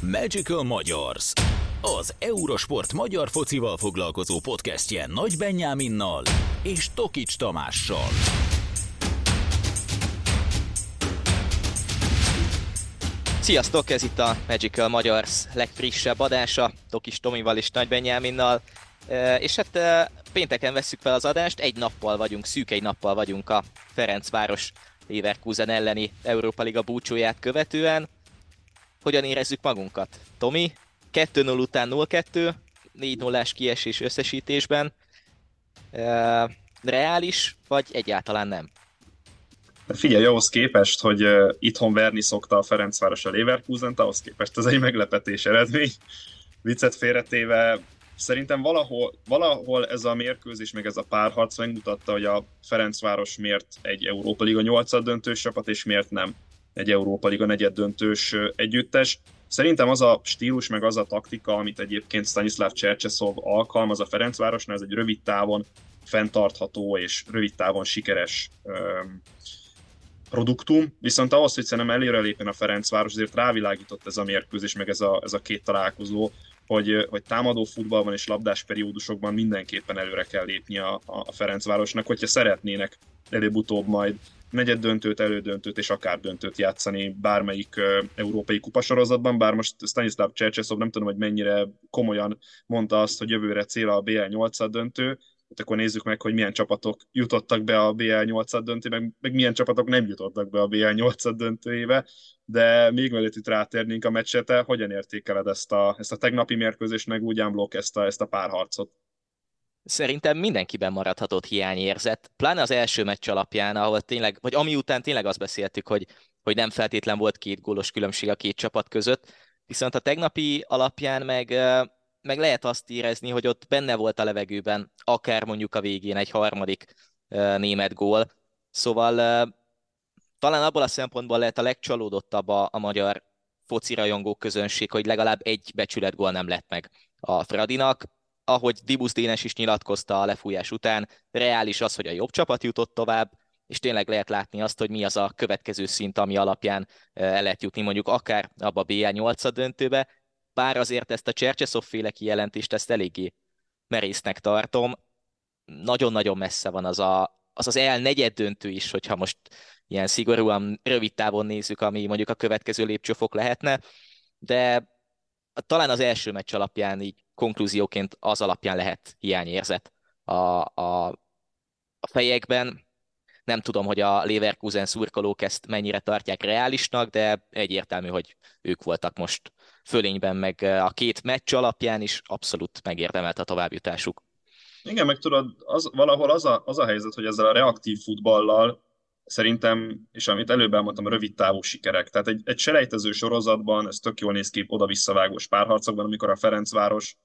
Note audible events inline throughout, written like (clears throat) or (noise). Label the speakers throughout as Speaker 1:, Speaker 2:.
Speaker 1: Magical Magyars, az Eurosport magyar focival foglalkozó podcastje Nagy Benyáminnal és Tokics Tamással.
Speaker 2: Sziasztok, ez itt a Magical Magyars legfrissebb adása, Tokis Tomival és Nagy Benyáminnal. És hát pénteken vesszük fel az adást, egy nappal vagyunk, szűk egy nappal vagyunk a Ferencváros Leverkusen elleni Európa Liga búcsúját követően. Hogyan érezzük magunkat? Tomi, 2-0 után 0-2, 4 0 kiesés összesítésben. Uh, reális, vagy egyáltalán nem?
Speaker 3: Figyelj, ahhoz képest, hogy uh, itthon verni szokta a Ferencváros a leverkusen ahhoz képest ez egy meglepetés eredmény. Viccet félretéve, szerintem valahol, valahol ez a mérkőzés, meg ez a párharc megmutatta, hogy a Ferencváros miért egy Európa Liga 8 döntős csapat, és miért nem egy Európa Liga negyed döntős együttes. Szerintem az a stílus, meg az a taktika, amit egyébként Stanislav Csercseszov alkalmaz a Ferencvárosnál, ez egy rövid távon fenntartható és rövid távon sikeres um, produktum, viszont ahhoz, hogy szerintem előre lépjen a Ferencváros, azért rávilágított ez a mérkőzés, meg ez a, ez a két találkozó, hogy, hogy támadó futballban és labdás periódusokban mindenképpen előre kell lépni a, a Ferencvárosnak, hogyha szeretnének előbb-utóbb majd negyed döntőt, elődöntőt és akár döntőt játszani bármelyik európai kupasorozatban, bár most Stanislav Csercseszov nem tudom, hogy mennyire komolyan mondta azt, hogy jövőre cél a BL 8 döntő, hát akkor nézzük meg, hogy milyen csapatok jutottak be a BL 8 döntőbe, meg, meg milyen csapatok nem jutottak be a BL 8 döntőjébe, de még mielőtt itt rátérnénk a meccsete, hogyan értékeled ezt a, ezt a tegnapi mérkőzést, meg úgy blokk ezt a, ezt a párharcot?
Speaker 2: Szerintem mindenkiben maradhatott hiányérzet, pláne az első meccs alapján, ahol tényleg, vagy ami után tényleg azt beszéltük, hogy, hogy nem feltétlen volt két gólos különbség a két csapat között, viszont a tegnapi alapján meg meg lehet azt érezni, hogy ott benne volt a levegőben, akár mondjuk a végén egy harmadik német gól. Szóval talán abból a szempontból lehet a legcsalódottabb a, a magyar foci rajongó közönség, hogy legalább egy becsületgól nem lett meg a Fradinak. Ahogy Dibusz Dénes is nyilatkozta a lefújás után, reális az, hogy a jobb csapat jutott tovább, és tényleg lehet látni azt, hogy mi az a következő szint, ami alapján el lehet jutni mondjuk akár abba a BL 8 döntőbe, bár azért ezt a Csercseszov féle kijelentést ezt eléggé merésznek tartom. Nagyon-nagyon messze van az a, az, az el negyed döntő is, hogyha most ilyen szigorúan rövid távon nézzük, ami mondjuk a következő lépcsőfok lehetne, de talán az első meccs alapján így konklúzióként az alapján lehet hiányérzet a, a, a fejekben. Nem tudom, hogy a Leverkusen szurkolók ezt mennyire tartják reálisnak, de egyértelmű, hogy ők voltak most fölényben, meg a két meccs alapján is abszolút megérdemelt a továbbjutásuk.
Speaker 3: Igen, meg tudod, az, valahol az a, az a helyzet, hogy ezzel a reaktív futballal szerintem, és amit előbb elmondtam, rövid távú sikerek. Tehát egy, egy selejtező sorozatban, ez tök jól néz ki oda-visszavágós párharcokban, amikor a Ferencváros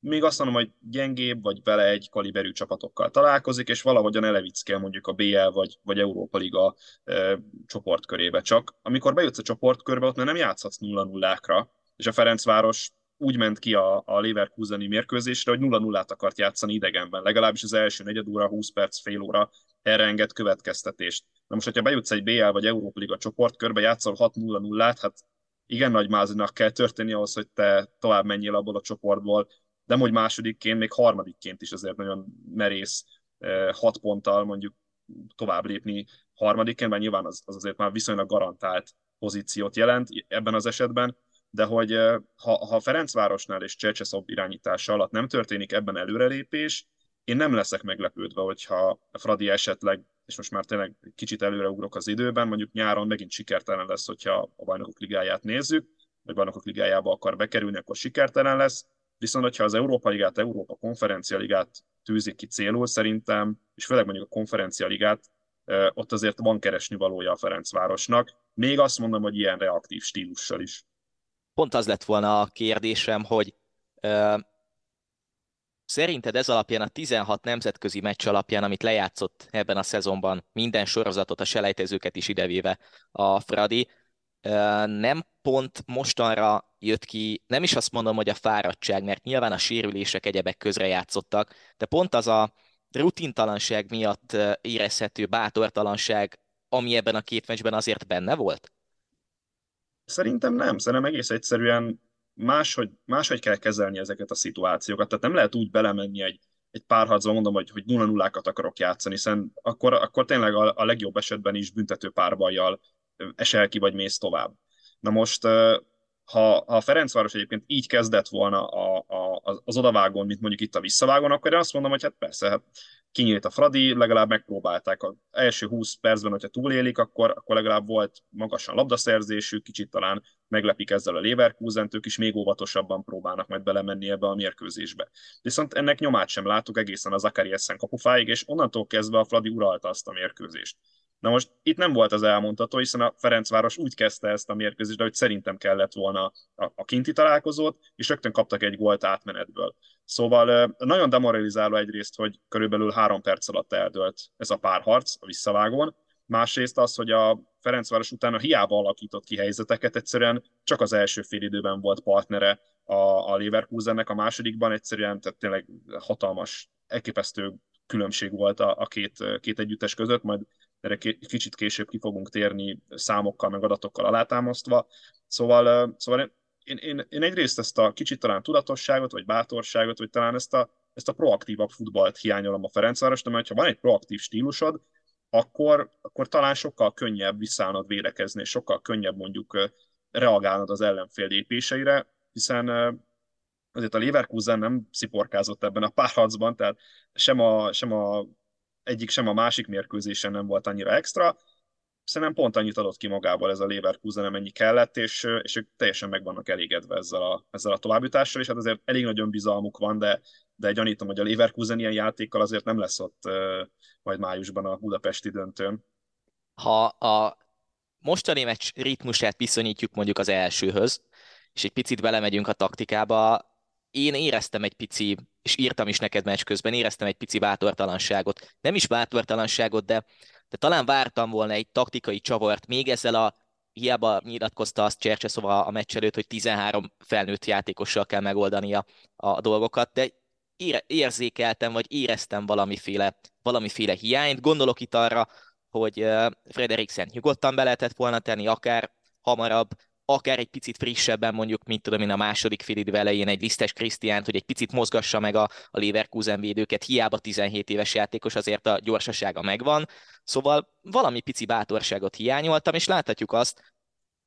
Speaker 3: még azt mondom, hogy gyengébb vagy vele egy kaliberű csapatokkal találkozik, és valahogyan elevickél mondjuk a BL vagy, vagy Európa Liga e, csoportkörébe. Csak amikor bejutsz a csoportkörbe, ott nem játszhatsz 0-0-ákra, és a Ferencváros úgy ment ki a, a Leverkuseni mérkőzésre, hogy 0-0-át akart játszani idegenben, legalábbis az első negyed óra, 20 perc, fél óra erre enged következtetést. Na most, hogyha bejutsz egy BL vagy Európa Liga csoportkörbe, játszol 6-0-0-át, hát igen nagy mázinak kell történni ahhoz, hogy te tovább menjél abból a csoportból, de hogy másodikként, még harmadikként is azért nagyon merész eh, hat ponttal mondjuk tovább lépni harmadikként, mert nyilván az, az azért már viszonylag garantált pozíciót jelent ebben az esetben, de hogy ha, ha Ferencvárosnál és Csercseszov irányítása alatt nem történik ebben előrelépés, én nem leszek meglepődve, hogyha Fradi esetleg, és most már tényleg kicsit előreugrok az időben, mondjuk nyáron megint sikertelen lesz, hogyha a bajnokok ligáját nézzük, vagy bajnokok ligájába akar bekerülni, akkor sikertelen lesz. Viszont, hogyha az Európa Ligát, Európa Konferencia Ligát tűzik ki célul, szerintem, és főleg mondjuk a Konferencia Ligát, ott azért van keresni valója a Ferencvárosnak. Még azt mondom, hogy ilyen reaktív stílussal is
Speaker 2: pont az lett volna a kérdésem, hogy szerinted ez alapján a 16 nemzetközi meccs alapján, amit lejátszott ebben a szezonban, minden sorozatot, a selejtezőket is idevéve a Fradi, nem pont mostanra jött ki, nem is azt mondom, hogy a fáradtság, mert nyilván a sérülések egyebek közre játszottak, de pont az a rutintalanság miatt érezhető bátortalanság, ami ebben a két meccsben azért benne volt?
Speaker 3: Szerintem nem, szerintem egész egyszerűen máshogy, máshogy kell kezelni ezeket a szituációkat. Tehát nem lehet úgy belemenni egy, egy párharcba, mondom, hogy, hogy 0 0 akarok játszani, hiszen akkor, akkor tényleg a, a legjobb esetben is büntető párbajjal esel ki, vagy mész tovább. Na most, ha, ha a Ferencváros egyébként így kezdett volna a, a, az odavágón, mint mondjuk itt a visszavágón, akkor én azt mondom, hogy hát persze, hát kinyílt a Fradi, legalább megpróbálták. Az első 20 percben, hogyha túlélik, akkor, akkor legalább volt magasan labdaszerzésük, kicsit talán meglepik ezzel a leverkusen ők is még óvatosabban próbálnak majd belemenni ebbe a mérkőzésbe. Viszont ennek nyomát sem láttuk egészen az Akari Essen kapufáig, és onnantól kezdve a Fradi uralta azt a mérkőzést. Na most itt nem volt az elmondható, hiszen a Ferencváros úgy kezdte ezt a mérkőzést, hogy szerintem kellett volna a, a kinti találkozót, és rögtön kaptak egy gólt átmenetből. Szóval nagyon demoralizáló egyrészt, hogy körülbelül három perc alatt eldőlt ez a párharc a visszavágón, másrészt az, hogy a Ferencváros utána hiába alakított ki helyzeteket, egyszerűen csak az első fél időben volt partnere a, a Leverkusennek, a másodikban egyszerűen tehát tényleg hatalmas, elképesztő különbség volt a, a két, két együttes között, majd erre kicsit később ki fogunk térni számokkal, meg adatokkal alátámasztva. Szóval, szóval én, én, én egyrészt ezt a kicsit talán tudatosságot, vagy bátorságot, vagy talán ezt a, ezt a proaktívabb futballt hiányolom a Ferencváros, mert ha van egy proaktív stílusod, akkor, akkor talán sokkal könnyebb visszaállnod védekezni, és sokkal könnyebb mondjuk reagálnod az ellenfél lépéseire, hiszen azért a Leverkusen nem sziporkázott ebben a párharcban, tehát sem a, sem a egyik, sem a másik mérkőzésen nem volt annyira extra, szerintem pont annyit adott ki magából ez a Leverkusen, amennyi kellett, és, és ők teljesen meg vannak elégedve ezzel a, ezzel a továbbjutással, és hát azért elég nagyon bizalmuk van, de, de gyanítom, hogy a Leverkusen ilyen játékkal azért nem lesz ott majd májusban a budapesti döntőn.
Speaker 2: Ha a mostani meccs ritmusát viszonyítjuk mondjuk az elsőhöz, és egy picit belemegyünk a taktikába, én éreztem egy pici, és írtam is neked meccs közben, éreztem egy pici bátortalanságot. Nem is bátortalanságot, de de talán vártam volna egy taktikai csavart még ezzel a hiába nyilatkozta azt Csercseszova a meccs előtt, hogy 13 felnőtt játékossal kell megoldani a, a dolgokat, de érzékeltem, vagy éreztem valamiféle, valamiféle hiányt. Gondolok itt arra, hogy Frederiksen nyugodtan be lehetett volna tenni, akár hamarabb, akár egy picit frissebben mondjuk, mint tudom én a második félidő elején egy Lisztes Krisztiánt, hogy egy picit mozgassa meg a, a Leverkusen védőket, hiába 17 éves játékos, azért a gyorsasága megvan. Szóval valami pici bátorságot hiányoltam, és láthatjuk azt,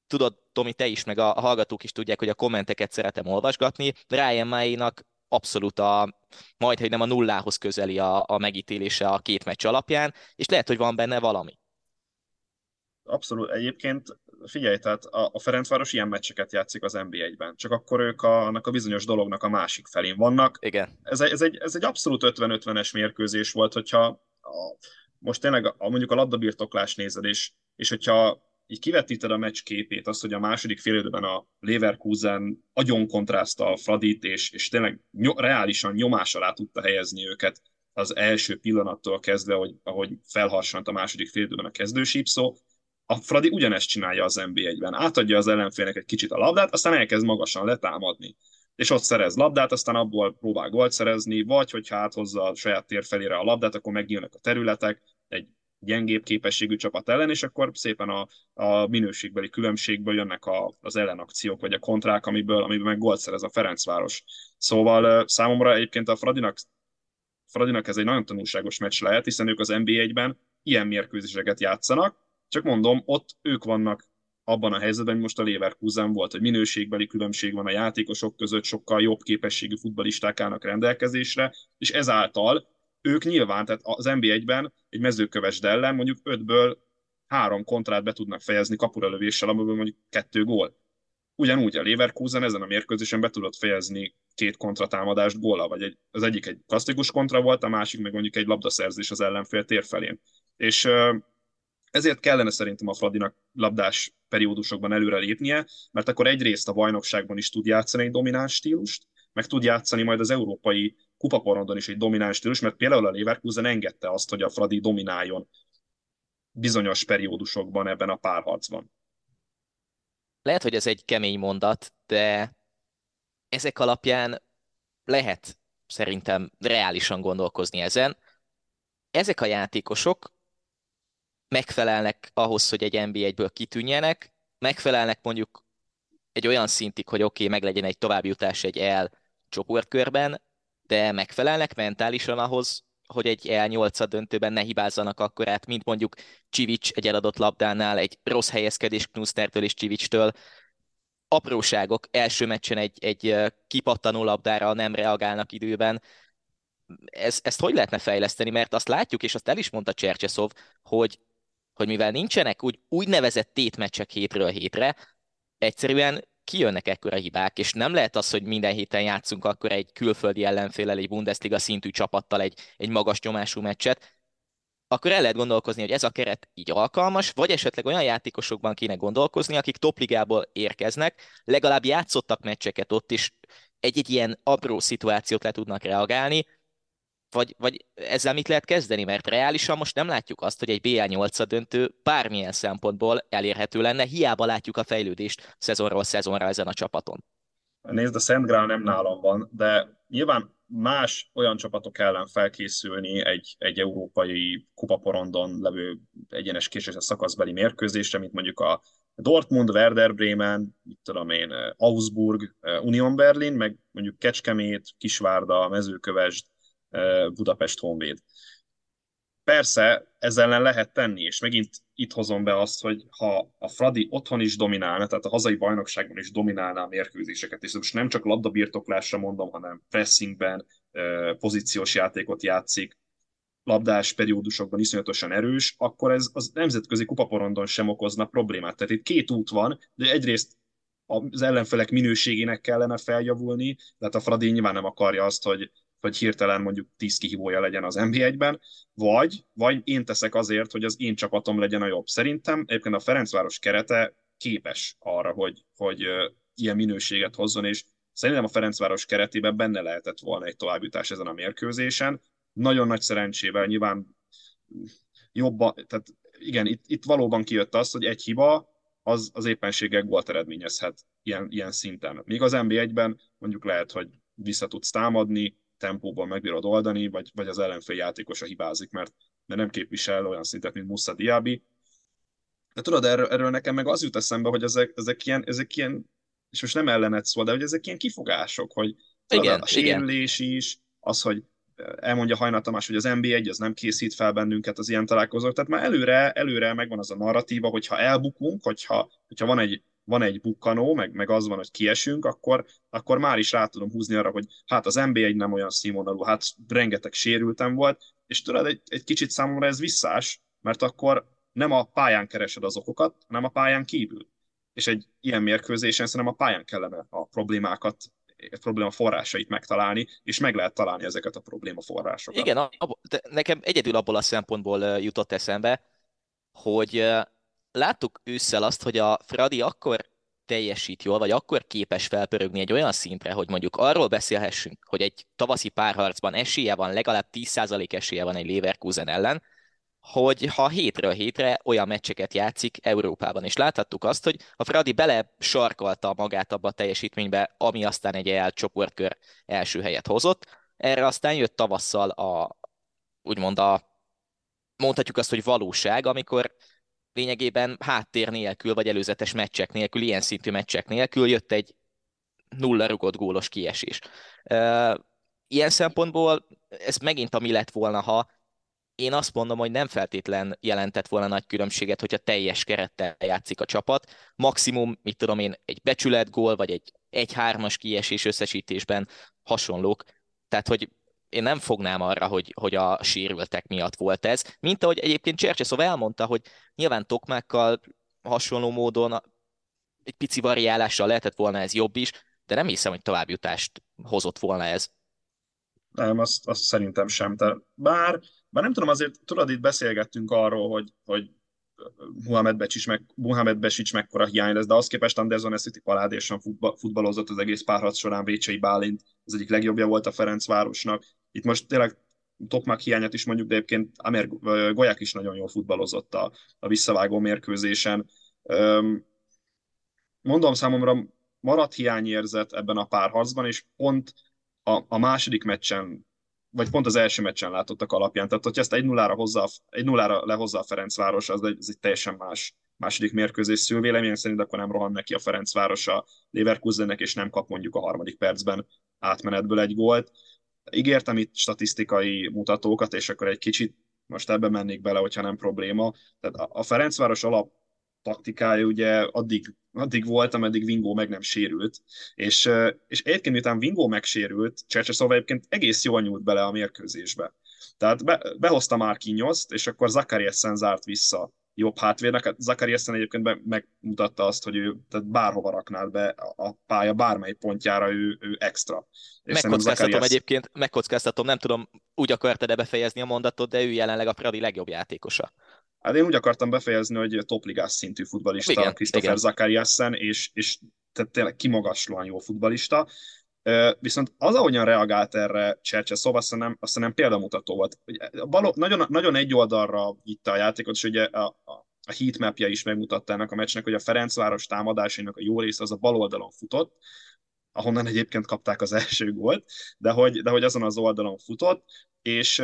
Speaker 2: tudod, Tomi, te is, meg a, a hallgatók is tudják, hogy a kommenteket szeretem olvasgatni. Ryan May-nak abszolút a, majd, hogy nem a nullához közeli a, a megítélése a két meccs alapján, és lehet, hogy van benne valami.
Speaker 3: Abszolút. Egyébként figyelj, tehát a, a Ferencváros ilyen meccseket játszik az NBA-ben, csak akkor ők a, annak a bizonyos dolognak a másik felén vannak.
Speaker 2: Igen.
Speaker 3: Ez, ez, egy, ez egy abszolút 50-50-es mérkőzés volt, hogyha a, most tényleg a, mondjuk a labdabirtoklás nézed, és, és hogyha így kivetíted a meccs képét, azt, hogy a második félidőben a Leverkusen agyon kontraszta a Fradit, és, és tényleg ny- reálisan nyomás alá tudta helyezni őket az első pillanattól kezdve, hogy, ahogy felharsant a második félidőben a kezdősípszó, a Fradi ugyanezt csinálja az NB1-ben. Átadja az ellenfélnek egy kicsit a labdát, aztán elkezd magasan letámadni. És ott szerez labdát, aztán abból próbál gólt szerezni, vagy hogyha áthozza a saját tér felére a labdát, akkor megjönnek a területek egy gyengébb képességű csapat ellen, és akkor szépen a, a minőségbeli különbségből jönnek a, az ellenakciók, vagy a kontrák, amiből, amiből meg gólt szerez a Ferencváros. Szóval számomra egyébként a Fradinak, Fradinak ez egy nagyon tanulságos meccs lehet, hiszen ők az NBA-ben ilyen mérkőzéseket játszanak, csak mondom, ott ők vannak abban a helyzetben, hogy most a Leverkusen volt, hogy minőségbeli különbség van a játékosok között, sokkal jobb képességű futbalisták állnak rendelkezésre, és ezáltal ők nyilván, tehát az NB1-ben egy mezőköves ellen mondjuk ötből három kontrát be tudnak fejezni kapuralövéssel, amiből mondjuk kettő gól. Ugyanúgy a Leverkusen ezen a mérkőzésen be tudott fejezni két kontratámadást góla, vagy egy, az egyik egy klasszikus kontra volt, a másik meg mondjuk egy labdaszerzés az ellenfél tér felén. És ezért kellene szerintem a Fradinak labdás periódusokban előre lépnie, mert akkor egyrészt a bajnokságban is tud játszani egy domináns stílust, meg tud játszani majd az európai kupaporondon is egy domináns stílus, mert például a Leverkusen engedte azt, hogy a Fradi domináljon bizonyos periódusokban ebben a párharcban.
Speaker 2: Lehet, hogy ez egy kemény mondat, de ezek alapján lehet szerintem reálisan gondolkozni ezen. Ezek a játékosok megfelelnek ahhoz, hogy egy NB1-ből kitűnjenek, megfelelnek mondjuk egy olyan szintig, hogy oké, okay, meg legyen egy továbbjutás egy el csoportkörben, de megfelelnek mentálisan ahhoz, hogy egy E8 döntőben ne hibázzanak akkorát, mint mondjuk Csivics egy eladott labdánál, egy rossz helyezkedés Knusztertől és Csivicstől. Apróságok, első meccsen egy, egy kipattanó labdára nem reagálnak időben. Ez, ezt hogy lehetne fejleszteni? Mert azt látjuk, és azt el is mondta Csercseszov, hogy, hogy mivel nincsenek úgy, úgynevezett tétmeccsek hétről hétre, egyszerűen kijönnek ekkora hibák, és nem lehet az, hogy minden héten játszunk akkor egy külföldi ellenfélel, egy Bundesliga szintű csapattal egy, egy magas nyomású meccset, akkor el lehet gondolkozni, hogy ez a keret így alkalmas, vagy esetleg olyan játékosokban kéne gondolkozni, akik topligából érkeznek, legalább játszottak meccseket ott is, egy-egy ilyen apró szituációt le tudnak reagálni, vagy, vagy ezzel mit lehet kezdeni? Mert reálisan most nem látjuk azt, hogy egy BL 8 döntő bármilyen szempontból elérhető lenne, hiába látjuk a fejlődést szezonról szezonra ezen a csapaton.
Speaker 3: Nézd, a Szent Grál nem nálam van, de nyilván más olyan csapatok ellen felkészülni egy, egy európai kupaporondon levő egyenes késés szakaszbeli mérkőzésre, mint mondjuk a Dortmund, Werder Bremen, mit tudom én, Augsburg, Union Berlin, meg mondjuk Kecskemét, Kisvárda, Mezőkövesd, Budapest Honvéd. Persze, ezzel ellen lehet tenni, és megint itt hozom be azt, hogy ha a Fradi otthon is dominálna, tehát a hazai bajnokságban is dominálná a mérkőzéseket, és most nem csak labdabirtoklásra mondom, hanem pressingben, pozíciós játékot játszik, labdás periódusokban iszonyatosan erős, akkor ez az nemzetközi kupaporondon sem okozna problémát. Tehát itt két út van, de egyrészt az ellenfelek minőségének kellene feljavulni, tehát a Fradi nyilván nem akarja azt, hogy hogy hirtelen mondjuk 10 kihívója legyen az NB1-ben, vagy, vagy én teszek azért, hogy az én csapatom legyen a jobb. Szerintem egyébként a Ferencváros kerete képes arra, hogy, hogy ilyen minőséget hozzon, és szerintem a Ferencváros keretében benne lehetett volna egy továbbjutás ezen a mérkőzésen. Nagyon nagy szerencsével nyilván jobban, tehát igen, itt, itt valóban kijött az, hogy egy hiba az, az éppenséggel gólt eredményezhet ilyen, ilyen szinten. Míg az NB1-ben mondjuk lehet, hogy vissza tudsz támadni, tempóban megbírod oldani, vagy, vagy az ellenfél játékosa hibázik, mert, mert nem képvisel olyan szintet, mint Musa Diaby. De tudod, erről, erről nekem meg az jut eszembe, hogy ezek, ezek, ilyen, ezek ilyen, és most nem ellenet szól, de hogy ezek ilyen kifogások, hogy tudod, igen, a sérülés igen. is, az, hogy elmondja Hajnal Tamás, hogy az NB1 az nem készít fel bennünket az ilyen találkozók, tehát már előre, előre megvan az a narratíva, hogyha elbukunk, hogyha, hogyha van egy van egy bukkanó, meg, meg az van, hogy kiesünk, akkor, akkor már is rá tudom húzni arra, hogy hát az NBA egy nem olyan színvonalú, hát rengeteg sérültem volt, és tudod, egy, egy kicsit számomra ez visszás, mert akkor nem a pályán keresed az okokat, hanem a pályán kívül. És egy ilyen mérkőzésen szerintem a pályán kellene a problémákat a probléma forrásait megtalálni, és meg lehet találni ezeket a probléma forrásokat.
Speaker 2: Igen, ab, nekem egyedül abból a szempontból jutott eszembe, hogy láttuk ősszel azt, hogy a Fradi akkor teljesít jól, vagy akkor képes felpörögni egy olyan szintre, hogy mondjuk arról beszélhessünk, hogy egy tavaszi párharcban esélye van, legalább 10% esélye van egy Leverkusen ellen, hogy ha hétről hétre olyan meccseket játszik Európában. És láthattuk azt, hogy a Fradi bele sarkalta magát abba a teljesítménybe, ami aztán egy EL csoportkör első helyet hozott. Erre aztán jött tavasszal a, úgymond a, mondhatjuk azt, hogy valóság, amikor lényegében háttér nélkül, vagy előzetes meccsek nélkül, ilyen szintű meccsek nélkül jött egy nulla rugott gólos kiesés. Ilyen szempontból ez megint ami lett volna, ha én azt mondom, hogy nem feltétlen jelentett volna nagy különbséget, hogyha teljes kerettel játszik a csapat. Maximum, mit tudom én, egy becsületgól, vagy egy egy-hármas kiesés összesítésben hasonlók. Tehát, hogy én nem fognám arra, hogy, hogy a sérültek miatt volt ez, mint ahogy egyébként Csercseszov elmondta, hogy nyilván Tokmákkal hasonló módon egy pici variálással lehetett volna ez jobb is, de nem hiszem, hogy továbbjutást hozott volna ez.
Speaker 3: Nem, azt, azt szerintem sem. Te, bár, bár nem tudom, azért tudod, itt beszélgettünk arról, hogy, hogy Muhammed Becsics, meg, Muhammed Becsics mekkora hiány lesz, de az képest Anderson Esziti parádésan futball, futballozott az egész párharc során, Vécsei Bálint az egyik legjobbja volt a Ferencvárosnak. Itt most tényleg Tokmak hiányát is mondjuk, de egyébként Amer Golyák is nagyon jól futballozott a, a visszavágó mérkőzésen. Mondom számomra maradt hiányérzet ebben a párharcban, és pont a, a második meccsen vagy pont az első meccsen látottak alapján. Tehát, hogyha ezt egy nullára, hozzá, egy nullára lehozza a Ferencváros, az egy, az egy teljesen más második mérkőzés szül, véleményem szerint akkor nem rohan neki a Ferencváros a Leverkusennek, és nem kap mondjuk a harmadik percben átmenetből egy gólt. Ígértem itt statisztikai mutatókat, és akkor egy kicsit most ebbe mennék bele, hogyha nem probléma. Tehát a Ferencváros alap taktikája ugye addig, addig volt, ameddig Vingó meg nem sérült. És, és egyébként, miután Vingó megsérült, Csercseszova egyébként egész jól nyúlt bele a mérkőzésbe. Tehát be, behozta már és akkor Zakariasen zárt vissza jobb hátvédnek. Hát Zakariasen egyébként megmutatta azt, hogy ő tehát bárhova raknád be a pálya bármely pontjára ő, ő extra.
Speaker 2: És megkockáztatom egyébként, megkockáztatom, nem tudom, úgy akartad-e befejezni a mondatot, de ő jelenleg a Fradi legjobb játékosa.
Speaker 3: Hát én úgy akartam befejezni, hogy topligás szintű futbalista Christopher Zakariasen, és, és tehát tényleg kimagaslóan jó futbalista. Viszont az, ahogyan reagált erre Csercse, szóval azt nem, azt nem példamutató volt. Baló, nagyon, nagyon egy oldalra vitte a játékot, és ugye a, a, a heatmapja is megmutatta ennek a meccsnek, hogy a Ferencváros támadásainak a jó része az a bal oldalon futott, ahonnan egyébként kapták az első gólt, de hogy, de hogy azon az oldalon futott, és,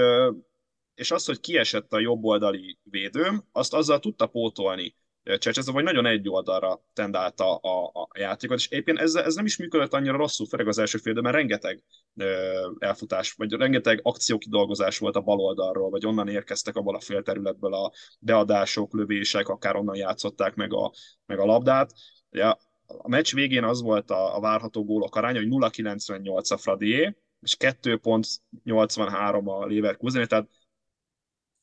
Speaker 3: és az, hogy kiesett a jobb oldali védőm, azt azzal tudta pótolni Csercseszov, vagy nagyon egy oldalra tendálta a, a játékot, és éppen ez, ez nem is működött annyira rosszul, főleg az első fél, mert rengeteg ö, elfutás, vagy rengeteg akciókidolgozás volt a bal oldalról, vagy onnan érkeztek abból a félterületből a beadások, lövések, akár onnan játszották meg a, meg a labdát. Ja, a meccs végén az volt a, a várható gólok aránya, hogy 0,98 a Fradié, és 2,83 a Leverkusen, tehát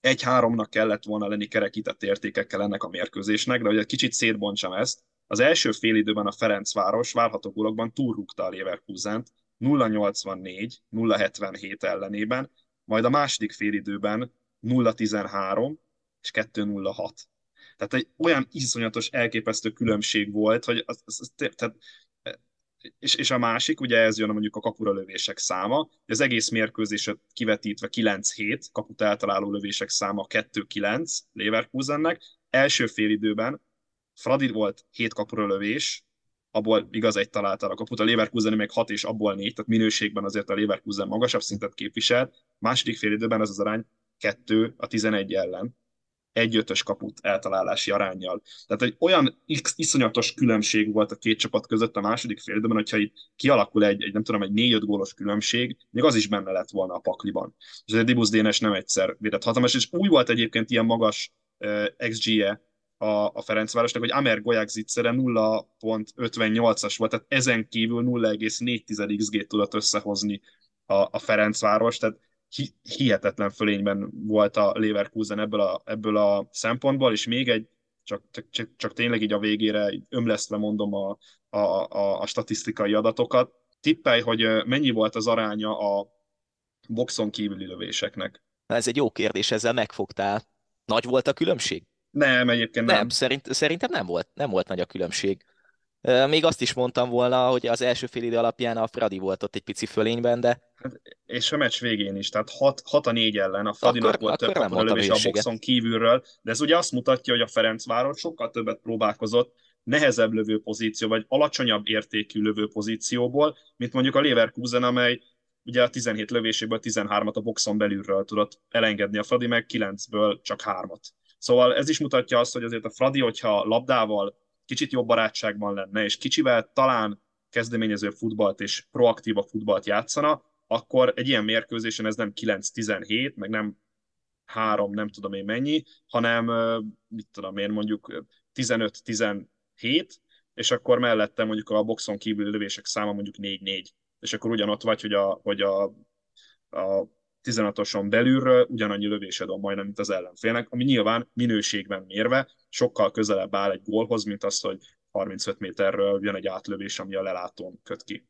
Speaker 3: egy háromnak kellett volna lenni kerekített értékekkel ennek a mérkőzésnek, de hogy egy kicsit szétbontsam ezt, az első fél időben a Ferencváros várható gólokban túlrúgta a Leverkusent 0-84, 0-77 ellenében, majd a második fél időben 0-13 és 2-0-6. Tehát egy olyan iszonyatos, elképesztő különbség volt, hogy az, az, tehát és, és a másik, ugye ez jön mondjuk a kapura lövések száma, az egész mérkőzéset kivetítve 9-7, kaput eltaláló lövések száma 2-9 Leverkusennek, első fél időben Fradi volt 7 kapura lövés, abból igaz egy találta a kaput, a Leverkusen még 6 és abból 4, tehát minőségben azért a Leverkusen magasabb szintet képviselt, második fél időben ez az arány 2 a 11 ellen egy ötös kaput eltalálási arányjal. Tehát egy olyan iszonyatos különbség volt a két csapat között a második fél időben, hogyha itt kialakul egy, egy nem tudom, egy négy-öt gólos különbség, még az is benne lett volna a pakliban. És a Dibusz Dénes nem egyszer védett hatalmas, és új volt egyébként ilyen magas uh, XG-e a, a Ferencvárosnak, hogy Amer Golyák zicsere 0.58-as volt, tehát ezen kívül 0,4 XG-t tudott összehozni a, a Ferencváros, tehát hihetetlen fölényben volt a Leverkusen ebből a, ebből a szempontból, és még egy, csak, csak, csak tényleg így a végére ömlesztve mondom a, a, a, a statisztikai adatokat. Tippelj, hogy mennyi volt az aránya a boxon kívüli lövéseknek?
Speaker 2: Ez egy jó kérdés, ezzel megfogtál. Nagy volt a különbség?
Speaker 3: Nem, egyébként nem.
Speaker 2: Nem, szerint, szerintem nem volt, nem volt nagy a különbség. Még azt is mondtam volna, hogy az első fél idő alapján a Fradi volt ott egy pici fölényben, de...
Speaker 3: Hát, és a meccs végén is, tehát 6, 6 a 4 ellen, a Fradinak akkor, volt akkor több kapolövés a boxon kívülről, de ez ugye azt mutatja, hogy a Ferencváros sokkal többet próbálkozott nehezebb lövő pozíció, vagy alacsonyabb értékű lövő pozícióból, mint mondjuk a Leverkusen, amely ugye a 17 lövéséből 13-at a boxon belülről tudott elengedni a Fradi, meg 9-ből csak 3-at. Szóval ez is mutatja azt, hogy azért a Fradi, hogyha labdával kicsit jobb barátságban lenne, és kicsivel talán kezdeményező futballt és proaktívabb futballt játszana, akkor egy ilyen mérkőzésen ez nem 9-17, meg nem 3, nem tudom én mennyi, hanem mit tudom én, mondjuk 15-17, és akkor mellette mondjuk a boxon kívül lövések száma mondjuk 4-4, és akkor ugyanott vagy, hogy a, hogy a, a 16-oson belülről ugyanannyi lövésed van majdnem, mint az ellenfélnek, ami nyilván minőségben mérve sokkal közelebb áll egy gólhoz, mint az, hogy 35 méterről jön egy átlövés, ami a lelátón köt ki.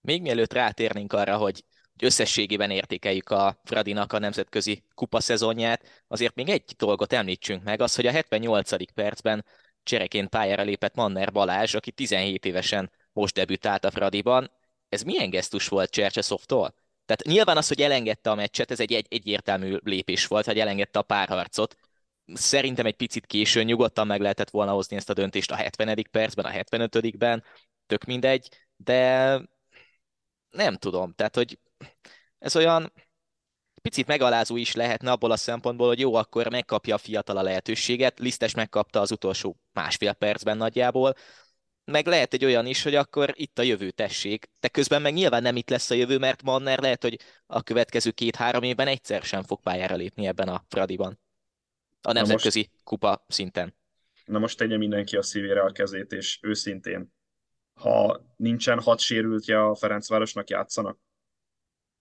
Speaker 2: Még mielőtt rátérnénk arra, hogy összességében értékeljük a Fradinak a nemzetközi kupa szezonját, azért még egy dolgot említsünk meg, az, hogy a 78. percben csereként pályára lépett Manner Balázs, aki 17 évesen most debütált a Fradiban. Ez milyen gesztus volt Csercseszovtól? Tehát nyilván az, hogy elengedte a meccset, ez egy, egy egyértelmű lépés volt, hogy elengedte a párharcot. Szerintem egy picit későn nyugodtan meg lehetett volna hozni ezt a döntést a 70. percben, a 75. tök mindegy, de nem tudom, tehát hogy ez olyan picit megalázó is lehetne abból a szempontból, hogy jó, akkor megkapja a fiatal a lehetőséget, Lisztes megkapta az utolsó másfél percben nagyjából, meg lehet egy olyan is, hogy akkor itt a jövő tessék, de közben meg nyilván nem itt lesz a jövő, mert Manner lehet, hogy a következő két-három évben egyszer sem fog pályára lépni ebben a Fradiban. A nemzetközi most, kupa szinten.
Speaker 3: Na most tegye mindenki a szívére a kezét, és őszintén, ha nincsen hat sérültje a Ferencvárosnak játszanak?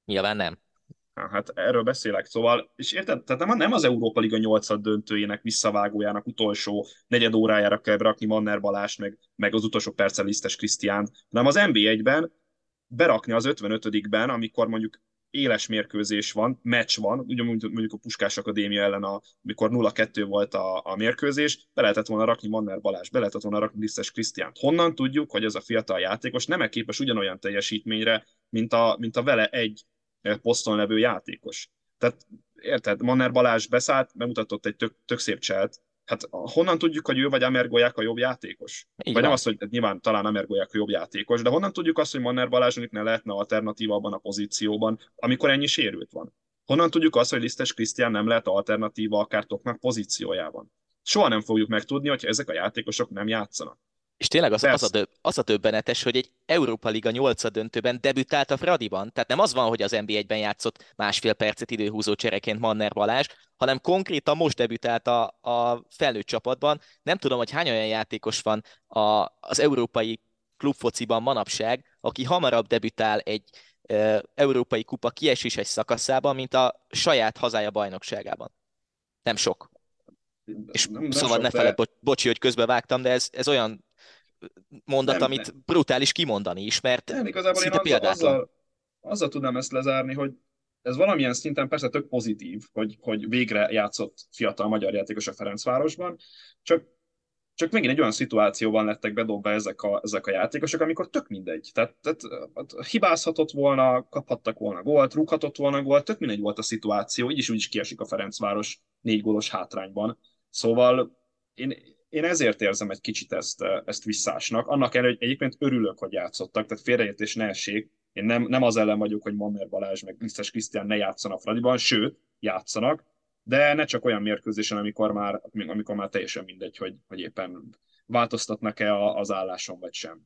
Speaker 2: Nyilván nem.
Speaker 3: Hát erről beszélek, szóval, és érted, tehát nem, az Európa Liga 8 döntőjének visszavágójának utolsó negyed órájára kell rakni Manner Balázs, meg, meg az utolsó perccel Lisztes Krisztián, hanem az NB1-ben berakni az 55-ben, amikor mondjuk éles mérkőzés van, meccs van, ugye mondjuk a Puskás Akadémia ellen, a, amikor 0-2 volt a, a mérkőzés, be lehetett volna rakni Manner Balázs, be lehetett volna rakni Lisztes Krisztiánt. Honnan tudjuk, hogy ez a fiatal játékos nem -e képes ugyanolyan teljesítményre, mint a, mint a vele egy poszton levő játékos. Tehát érted, Manner Balázs beszállt, bemutatott egy tök, tök szép cselt, hát honnan tudjuk, hogy ő vagy Amergolyák a jobb játékos? Igen. Vagy nem az, hogy nyilván talán Amergolyák a jobb játékos, de honnan tudjuk azt, hogy Manner Balázsnak ne lehetne alternatíva abban a pozícióban, amikor ennyi sérült van? Honnan tudjuk azt, hogy Lisztes Krisztián nem lehet alternatíva akár Toknak pozíciójában? Soha nem fogjuk megtudni, hogy ezek a játékosok nem játszanak.
Speaker 2: És tényleg az, az, a, döb, az a döbbenetes, hogy egy Európa Liga 8 döntőben debütált a Fradiban. Tehát nem az van, hogy az NB1-ben játszott másfél percet időhúzó csereként Manner Balázs, hanem konkrétan most debütált a, a felnőtt csapatban. Nem tudom, hogy hány olyan játékos van a, az európai klubfociban manapság, aki hamarabb debütál egy e, európai kupa kieséses szakaszában, mint a saját hazája bajnokságában. Nem sok. És nem, nem szóval sok, ne fele, de... bocsi, hogy közbevágtam, de ez, ez olyan mondat, nem, amit nem. brutális kimondani is, mert nem, igazából szinte én azzal,
Speaker 3: azzal, azzal tudnám ezt lezárni, hogy ez valamilyen szinten persze tök pozitív, hogy, hogy végre játszott fiatal magyar játékos a Ferencvárosban, csak, csak megint egy olyan szituációban lettek bedobva ezek a, ezek a játékosok, amikor tök mindegy. Tehát, tehát hát hibázhatott volna, kaphattak volna gólt, rúghatott volna gólt, tök mindegy volt a szituáció, így is úgy is kiesik a Ferencváros négy gólos hátrányban. Szóval én, én ezért érzem egy kicsit ezt, eh, ezt visszásnak. Annak ellenére, hogy egyébként örülök, hogy játszottak, tehát félreértés ne essék. Én nem, nem az ellen vagyok, hogy Mammer Balázs meg Lisztes Krisztián ne játszanak Fradiban, sőt, játszanak, de ne csak olyan mérkőzésen, amikor már, amikor már teljesen mindegy, hogy, hogy éppen változtatnak-e az álláson, vagy sem.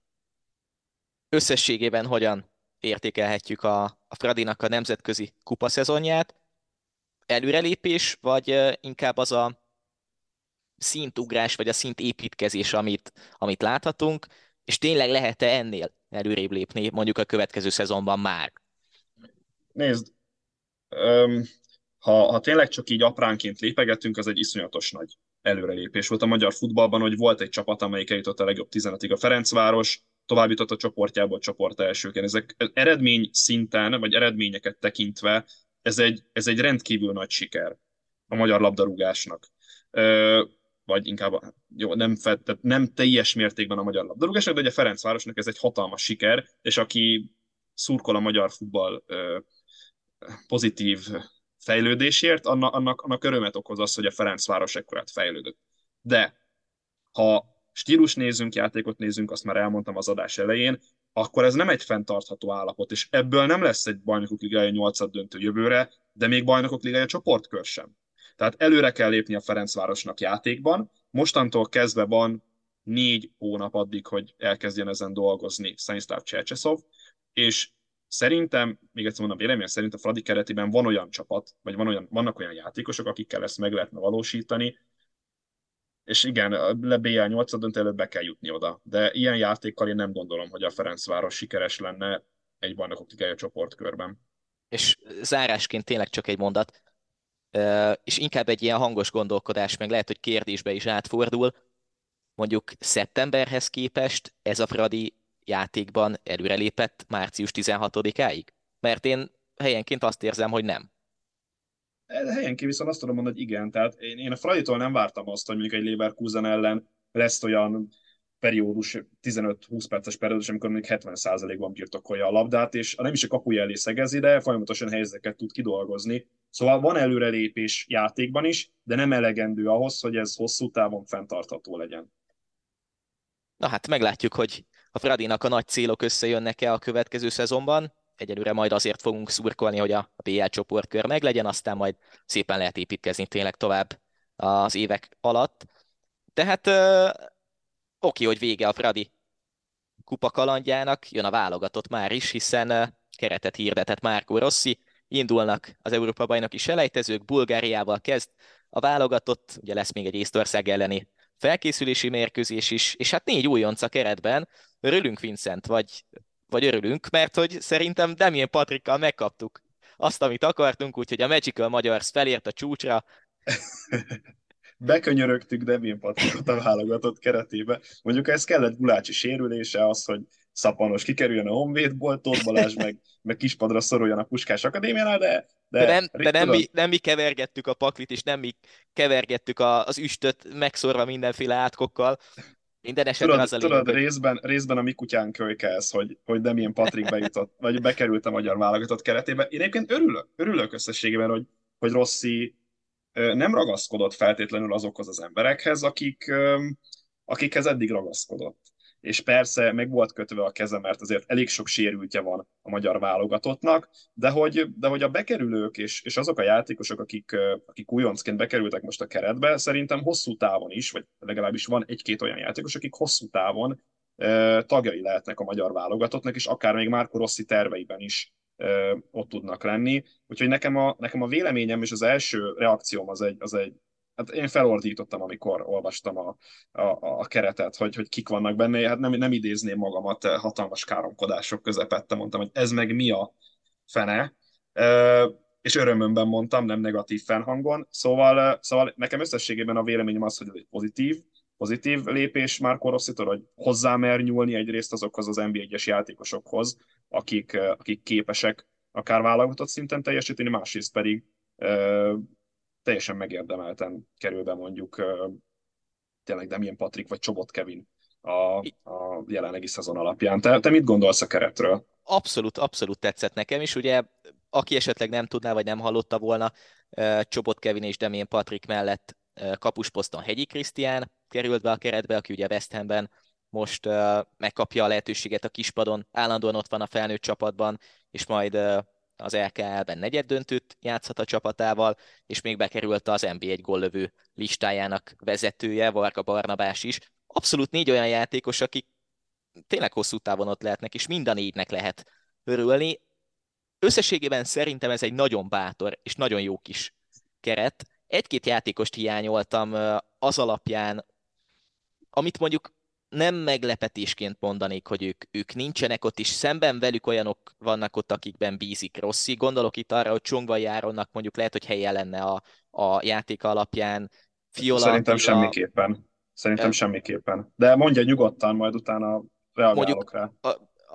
Speaker 2: Összességében hogyan értékelhetjük a, a Fradinak a nemzetközi kupaszezonját? Előrelépés, vagy eh, inkább az a szintugrás, vagy a szint építkezés, amit, amit láthatunk, és tényleg lehet-e ennél előrébb lépni mondjuk a következő szezonban már?
Speaker 3: Nézd, um, ha, ha tényleg csak így apránként lépegetünk, az egy iszonyatos nagy előrelépés volt a magyar futballban, hogy volt egy csapat, amelyik eljutott a legjobb 15-ig a Ferencváros, tovább jutott a csoportjából csoport elsőként. Ezek eredmény szinten, vagy eredményeket tekintve, ez egy, ez egy rendkívül nagy siker a magyar labdarúgásnak vagy inkább jó, nem, fed, tehát nem teljes mértékben a magyar labdarúgásnak, de ugye Ferencvárosnak ez egy hatalmas siker, és aki szurkol a magyar futball ö, pozitív fejlődésért, annak, annak, annak örömet okoz az, hogy a Ferencváros ekkorát fejlődött. De ha stílus nézünk, játékot nézünk, azt már elmondtam az adás elején, akkor ez nem egy fenntartható állapot, és ebből nem lesz egy bajnokok ligája 8 döntő jövőre, de még bajnokok ligája csoportkör sem. Tehát előre kell lépni a Ferencvárosnak játékban. Mostantól kezdve van négy hónap addig, hogy elkezdjen ezen dolgozni Stanislav Csercseszov, és szerintem, még egyszer mondom, vélemény szerint a Fradi keretében van olyan csapat, vagy van olyan, vannak olyan játékosok, akikkel ezt meg lehetne valósítani, és igen, le BL 8 döntő előtt be kell jutni oda. De ilyen játékkal én nem gondolom, hogy a Ferencváros sikeres lenne egy bajnokok ligája csoportkörben.
Speaker 2: És zárásként tényleg csak egy mondat és inkább egy ilyen hangos gondolkodás, meg lehet, hogy kérdésbe is átfordul. Mondjuk szeptemberhez képest ez a Fradi játékban előrelépett március 16-áig? Mert én helyenként azt érzem, hogy nem.
Speaker 3: Helyenként viszont azt tudom mondani, hogy igen. Tehát én, én a Fraditól nem vártam azt, hogy mondjuk egy Leverkusen ellen lesz olyan periódus, 15-20 perces periódus, amikor még 70%-ban birtokolja a labdát, és nem is a kapuja elé szegezi, de folyamatosan helyzeteket tud kidolgozni. Szóval van előrelépés játékban is, de nem elegendő ahhoz, hogy ez hosszú távon fenntartható legyen.
Speaker 2: Na hát meglátjuk, hogy a Fradinak a nagy célok összejönnek-e a következő szezonban. egyelőre majd azért fogunk szurkolni, hogy a BL csoportkör meglegyen, aztán majd szépen lehet építkezni tényleg tovább az évek alatt. Tehát oké, hogy vége a Fradi kupa kalandjának, jön a válogatott már is, hiszen keretet hirdetett Márko Rossi, indulnak az Európa bajnoki selejtezők, Bulgáriával kezd a válogatott, ugye lesz még egy Észtország elleni felkészülési mérkőzés is, és hát négy újonc a keretben. Örülünk, Vincent, vagy, vagy örülünk, mert hogy szerintem Demien Patrikkal megkaptuk azt, amit akartunk, úgyhogy a Magical Magyars felért a csúcsra. (laughs)
Speaker 3: Bekönyörögtük Demien Patrikot a válogatott keretébe. Mondjuk ez kellett Gulácsi sérülése, az, hogy Szapanos kikerüljön a Honvédból, Tóth Balázs meg, meg kispadra szoruljon a Puskás Akadémiánál, de
Speaker 2: de, de, nem, de nem, mi, nem mi kevergettük a paklit, és nem mi kevergettük a, az üstöt megszorva mindenféle átkokkal. Minden esetben
Speaker 3: tudod,
Speaker 2: az a
Speaker 3: lényeg, tudod, részben, részben a mi kutyán kölyke ez, hogy, hogy nem ilyen Patrik bejutott, vagy bekerült a magyar válogatott keretébe. Én egyébként örülök, örülök összességében, hogy, hogy Rossi nem ragaszkodott feltétlenül azokhoz az emberekhez, akik, akikhez eddig ragaszkodott. És persze meg volt kötve a keze, mert azért elég sok sérültje van a magyar válogatottnak, de hogy, de hogy a bekerülők és, és azok a játékosok, akik, akik újoncként bekerültek most a keretbe, szerintem hosszú távon is, vagy legalábbis van egy-két olyan játékos, akik hosszú távon tagjai lehetnek a magyar válogatottnak, és akár még Márko Rossi terveiben is ott tudnak lenni. Úgyhogy nekem a, nekem a véleményem és az első reakcióm az egy, az egy hát én felordítottam, amikor olvastam a, a, a keretet, hogy, hogy kik vannak benne, hát nem, nem idézném magamat hatalmas káromkodások közepette, mondtam, hogy ez meg mi a fene, és örömömben mondtam, nem negatív fennhangon, szóval, szóval nekem összességében a véleményem az, hogy ez egy pozitív, pozitív lépés már Rosszitól, hogy hozzámer nyúlni egyrészt azokhoz az NBA-es játékosokhoz, akik, akik képesek akár válogatott szinten teljesíteni, másrészt pedig teljesen megérdemelten kerül be mondjuk tényleg Demien Patrik vagy Csobot Kevin a, a jelenlegi szezon alapján. Te, te mit gondolsz a keretről?
Speaker 2: Abszolút, abszolút tetszett nekem is. Ugye, aki esetleg nem tudná, vagy nem hallotta volna, Csobot Kevin és Demien Patrik mellett kapusposzton Hegyi Krisztián került be a keretbe, aki ugye West Hamben most megkapja a lehetőséget a kispadon, állandóan ott van a felnőtt csapatban, és majd az LKL-ben negyed döntőt játszhat a csapatával, és még bekerült az NBA1 góllövő listájának vezetője, Varga Barnabás is. Abszolút négy olyan játékos, akik tényleg hosszú távon ott lehetnek, és mind a négynek lehet örülni. Összességében szerintem ez egy nagyon bátor és nagyon jó kis keret. Egy-két játékost hiányoltam az alapján, amit mondjuk nem meglepetésként mondanék, hogy ők, ők nincsenek ott, és szemben velük olyanok vannak ott, akikben bízik Rossi. Gondolok itt arra, hogy Csongva Járonnak mondjuk lehet, hogy helye lenne a, a játék alapján.
Speaker 3: Fiola, Szerintem Attila, semmiképpen. Szerintem e... semmiképpen. De mondja nyugodtan, majd utána reagálok mondjuk, rá. A,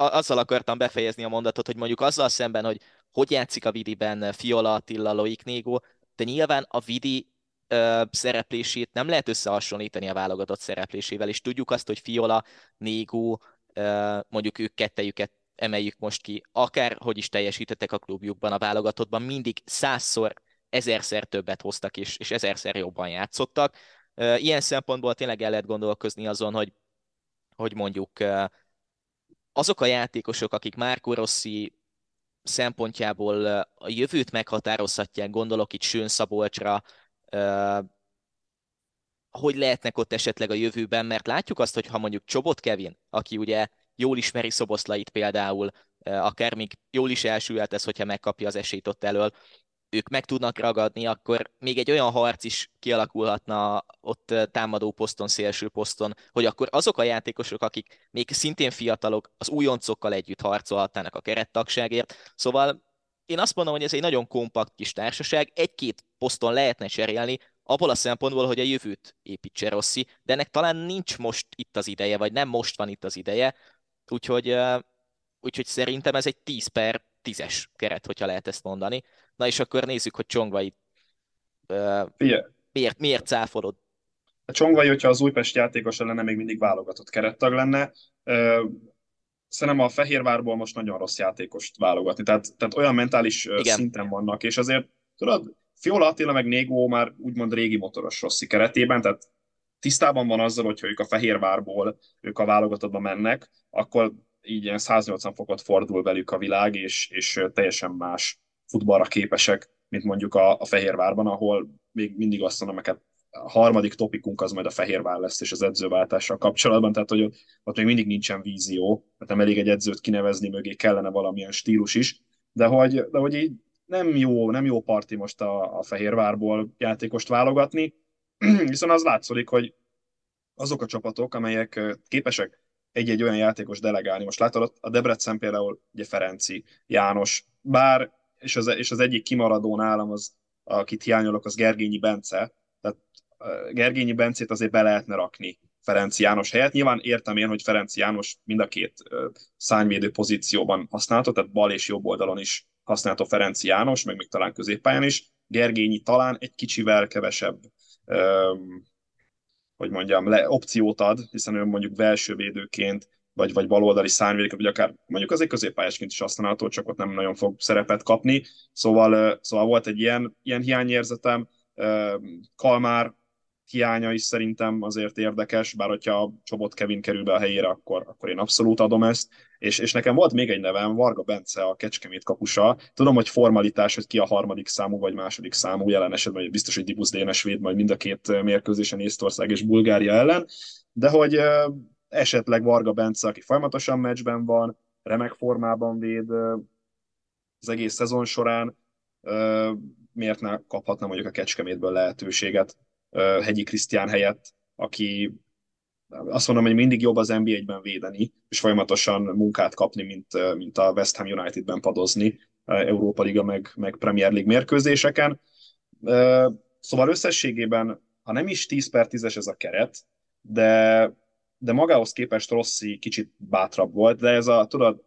Speaker 2: a, azzal akartam befejezni a mondatot, hogy mondjuk azzal szemben, hogy hogy játszik a Vidiben Fiola Attila, Loik Négó, de nyilván a Vidi ö, szereplését nem lehet összehasonlítani a válogatott szereplésével, és tudjuk azt, hogy Fiola, Négó, ö, mondjuk ők kettejüket emeljük most ki, akár hogy is teljesítettek a klubjukban, a válogatottban, mindig százszor, ezerszer többet hoztak, és, és ezerszer jobban játszottak. Ilyen szempontból tényleg el lehet gondolkozni azon, hogy, hogy mondjuk azok a játékosok, akik Márko Rossi szempontjából a jövőt meghatározhatják, gondolok itt Sőn Szabolcsra, hogy lehetnek ott esetleg a jövőben, mert látjuk azt, hogy ha mondjuk Csobot Kevin, aki ugye jól ismeri Szoboszlait például, akár még jól is elsülhet ez, hogyha megkapja az esélyt ott elől, ők meg tudnak ragadni, akkor még egy olyan harc is kialakulhatna ott támadó poszton, szélső poszton, hogy akkor azok a játékosok, akik még szintén fiatalok, az újoncokkal együtt harcolhatnának a kerettagságért. Szóval én azt mondom, hogy ez egy nagyon kompakt kis társaság, egy-két poszton lehetne cserélni, abból a szempontból, hogy a jövőt építse Rossi, de ennek talán nincs most itt az ideje, vagy nem most van itt az ideje, úgyhogy, úgyhogy szerintem ez egy 10 per 10-es keret, hogyha lehet ezt mondani. Na és akkor nézzük, hogy Csongvai miért, miért cáfolod?
Speaker 3: A Csongvai, hogyha az Újpest játékos lenne, még mindig válogatott kerettag lenne szerintem a Fehérvárból most nagyon rossz játékost válogatni. Tehát, tehát olyan mentális Igen. szinten vannak, és azért tudod, Fiola Attila meg Négó már úgymond régi motoros Rossi keretében, tehát tisztában van azzal, hogyha ők a Fehérvárból, ők a válogatottba mennek, akkor így ilyen 180 fokot fordul velük a világ, és, és teljesen más futballra képesek, mint mondjuk a, a Fehérvárban, ahol még mindig azt mondom, hogy a harmadik topikunk az majd a Fehérvár lesz, és az edzőváltással kapcsolatban, tehát hogy ott, még mindig nincsen vízió, mert nem elég egy edzőt kinevezni, mögé kellene valamilyen stílus is, de hogy, de hogy így nem jó, nem jó parti most a, a Fehérvárból játékost válogatni, (clears throat) viszont az látszik, hogy azok a csapatok, amelyek képesek egy-egy olyan játékos delegálni. Most látod, a Debrecen például ugye Ferenci, János, bár, és az, és az egyik kimaradó nálam, az, akit hiányolok, az Gergényi Bence, Gergényi Bencét azért be lehetne rakni Ferenc János helyett. Nyilván értem én, hogy Ferenc János mind a két szányvédő pozícióban használható, tehát bal és jobb oldalon is használható Ferenc János, meg még talán középpályán is. Gergényi talán egy kicsivel kevesebb hogy mondjam, le, opciót ad, hiszen ő mondjuk belső védőként, vagy, vagy baloldali szárnyvédők, vagy akár mondjuk azért középpályásként is használható, csak ott nem nagyon fog szerepet kapni. Szóval, szóval volt egy ilyen, ilyen hiányérzetem. Kalmár hiánya is szerintem azért érdekes, bár hogyha Csobot Kevin kerül be a helyére, akkor, akkor én abszolút adom ezt. És, és nekem volt még egy nevem, Varga Bence, a Kecskemét kapusa. Tudom, hogy formalitás, hogy ki a harmadik számú vagy második számú, jelen esetben biztos, hogy Dibusz Dénes véd majd mind a két mérkőzésen Észtország és Bulgária ellen, de hogy esetleg Varga Bence, aki folyamatosan meccsben van, remek formában véd az egész szezon során, miért ne kaphatna mondjuk a Kecskemétből lehetőséget Hegyi Krisztián helyett, aki azt mondom, hogy mindig jobb az NBA-ben védeni, és folyamatosan munkát kapni, mint, mint a West Ham United-ben padozni Európa Liga meg, meg Premier League mérkőzéseken. Szóval összességében, ha nem is 10 per 10-es ez a keret, de, de magához képest Rossi kicsit bátrabb volt, de ez a, tudod,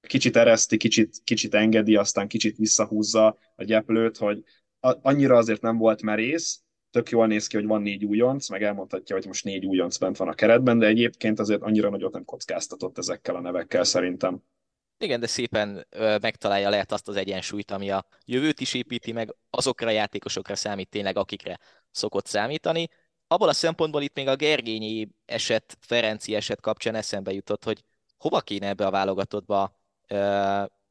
Speaker 3: kicsit ereszti, kicsit, kicsit engedi, aztán kicsit visszahúzza a gyeplőt, hogy annyira azért nem volt merész, tök jól néz ki, hogy van négy újonc, meg elmondhatja, hogy most négy újonc bent van a keretben, de egyébként azért annyira nagyot nem kockáztatott ezekkel a nevekkel szerintem.
Speaker 2: Igen, de szépen megtalálja lehet azt az egyensúlyt, ami a jövőt is építi meg, azokra a játékosokra számít tényleg, akikre szokott számítani. Abból a szempontból itt még a Gergényi eset, Ferenci eset kapcsán eszembe jutott, hogy hova kéne ebbe a válogatottba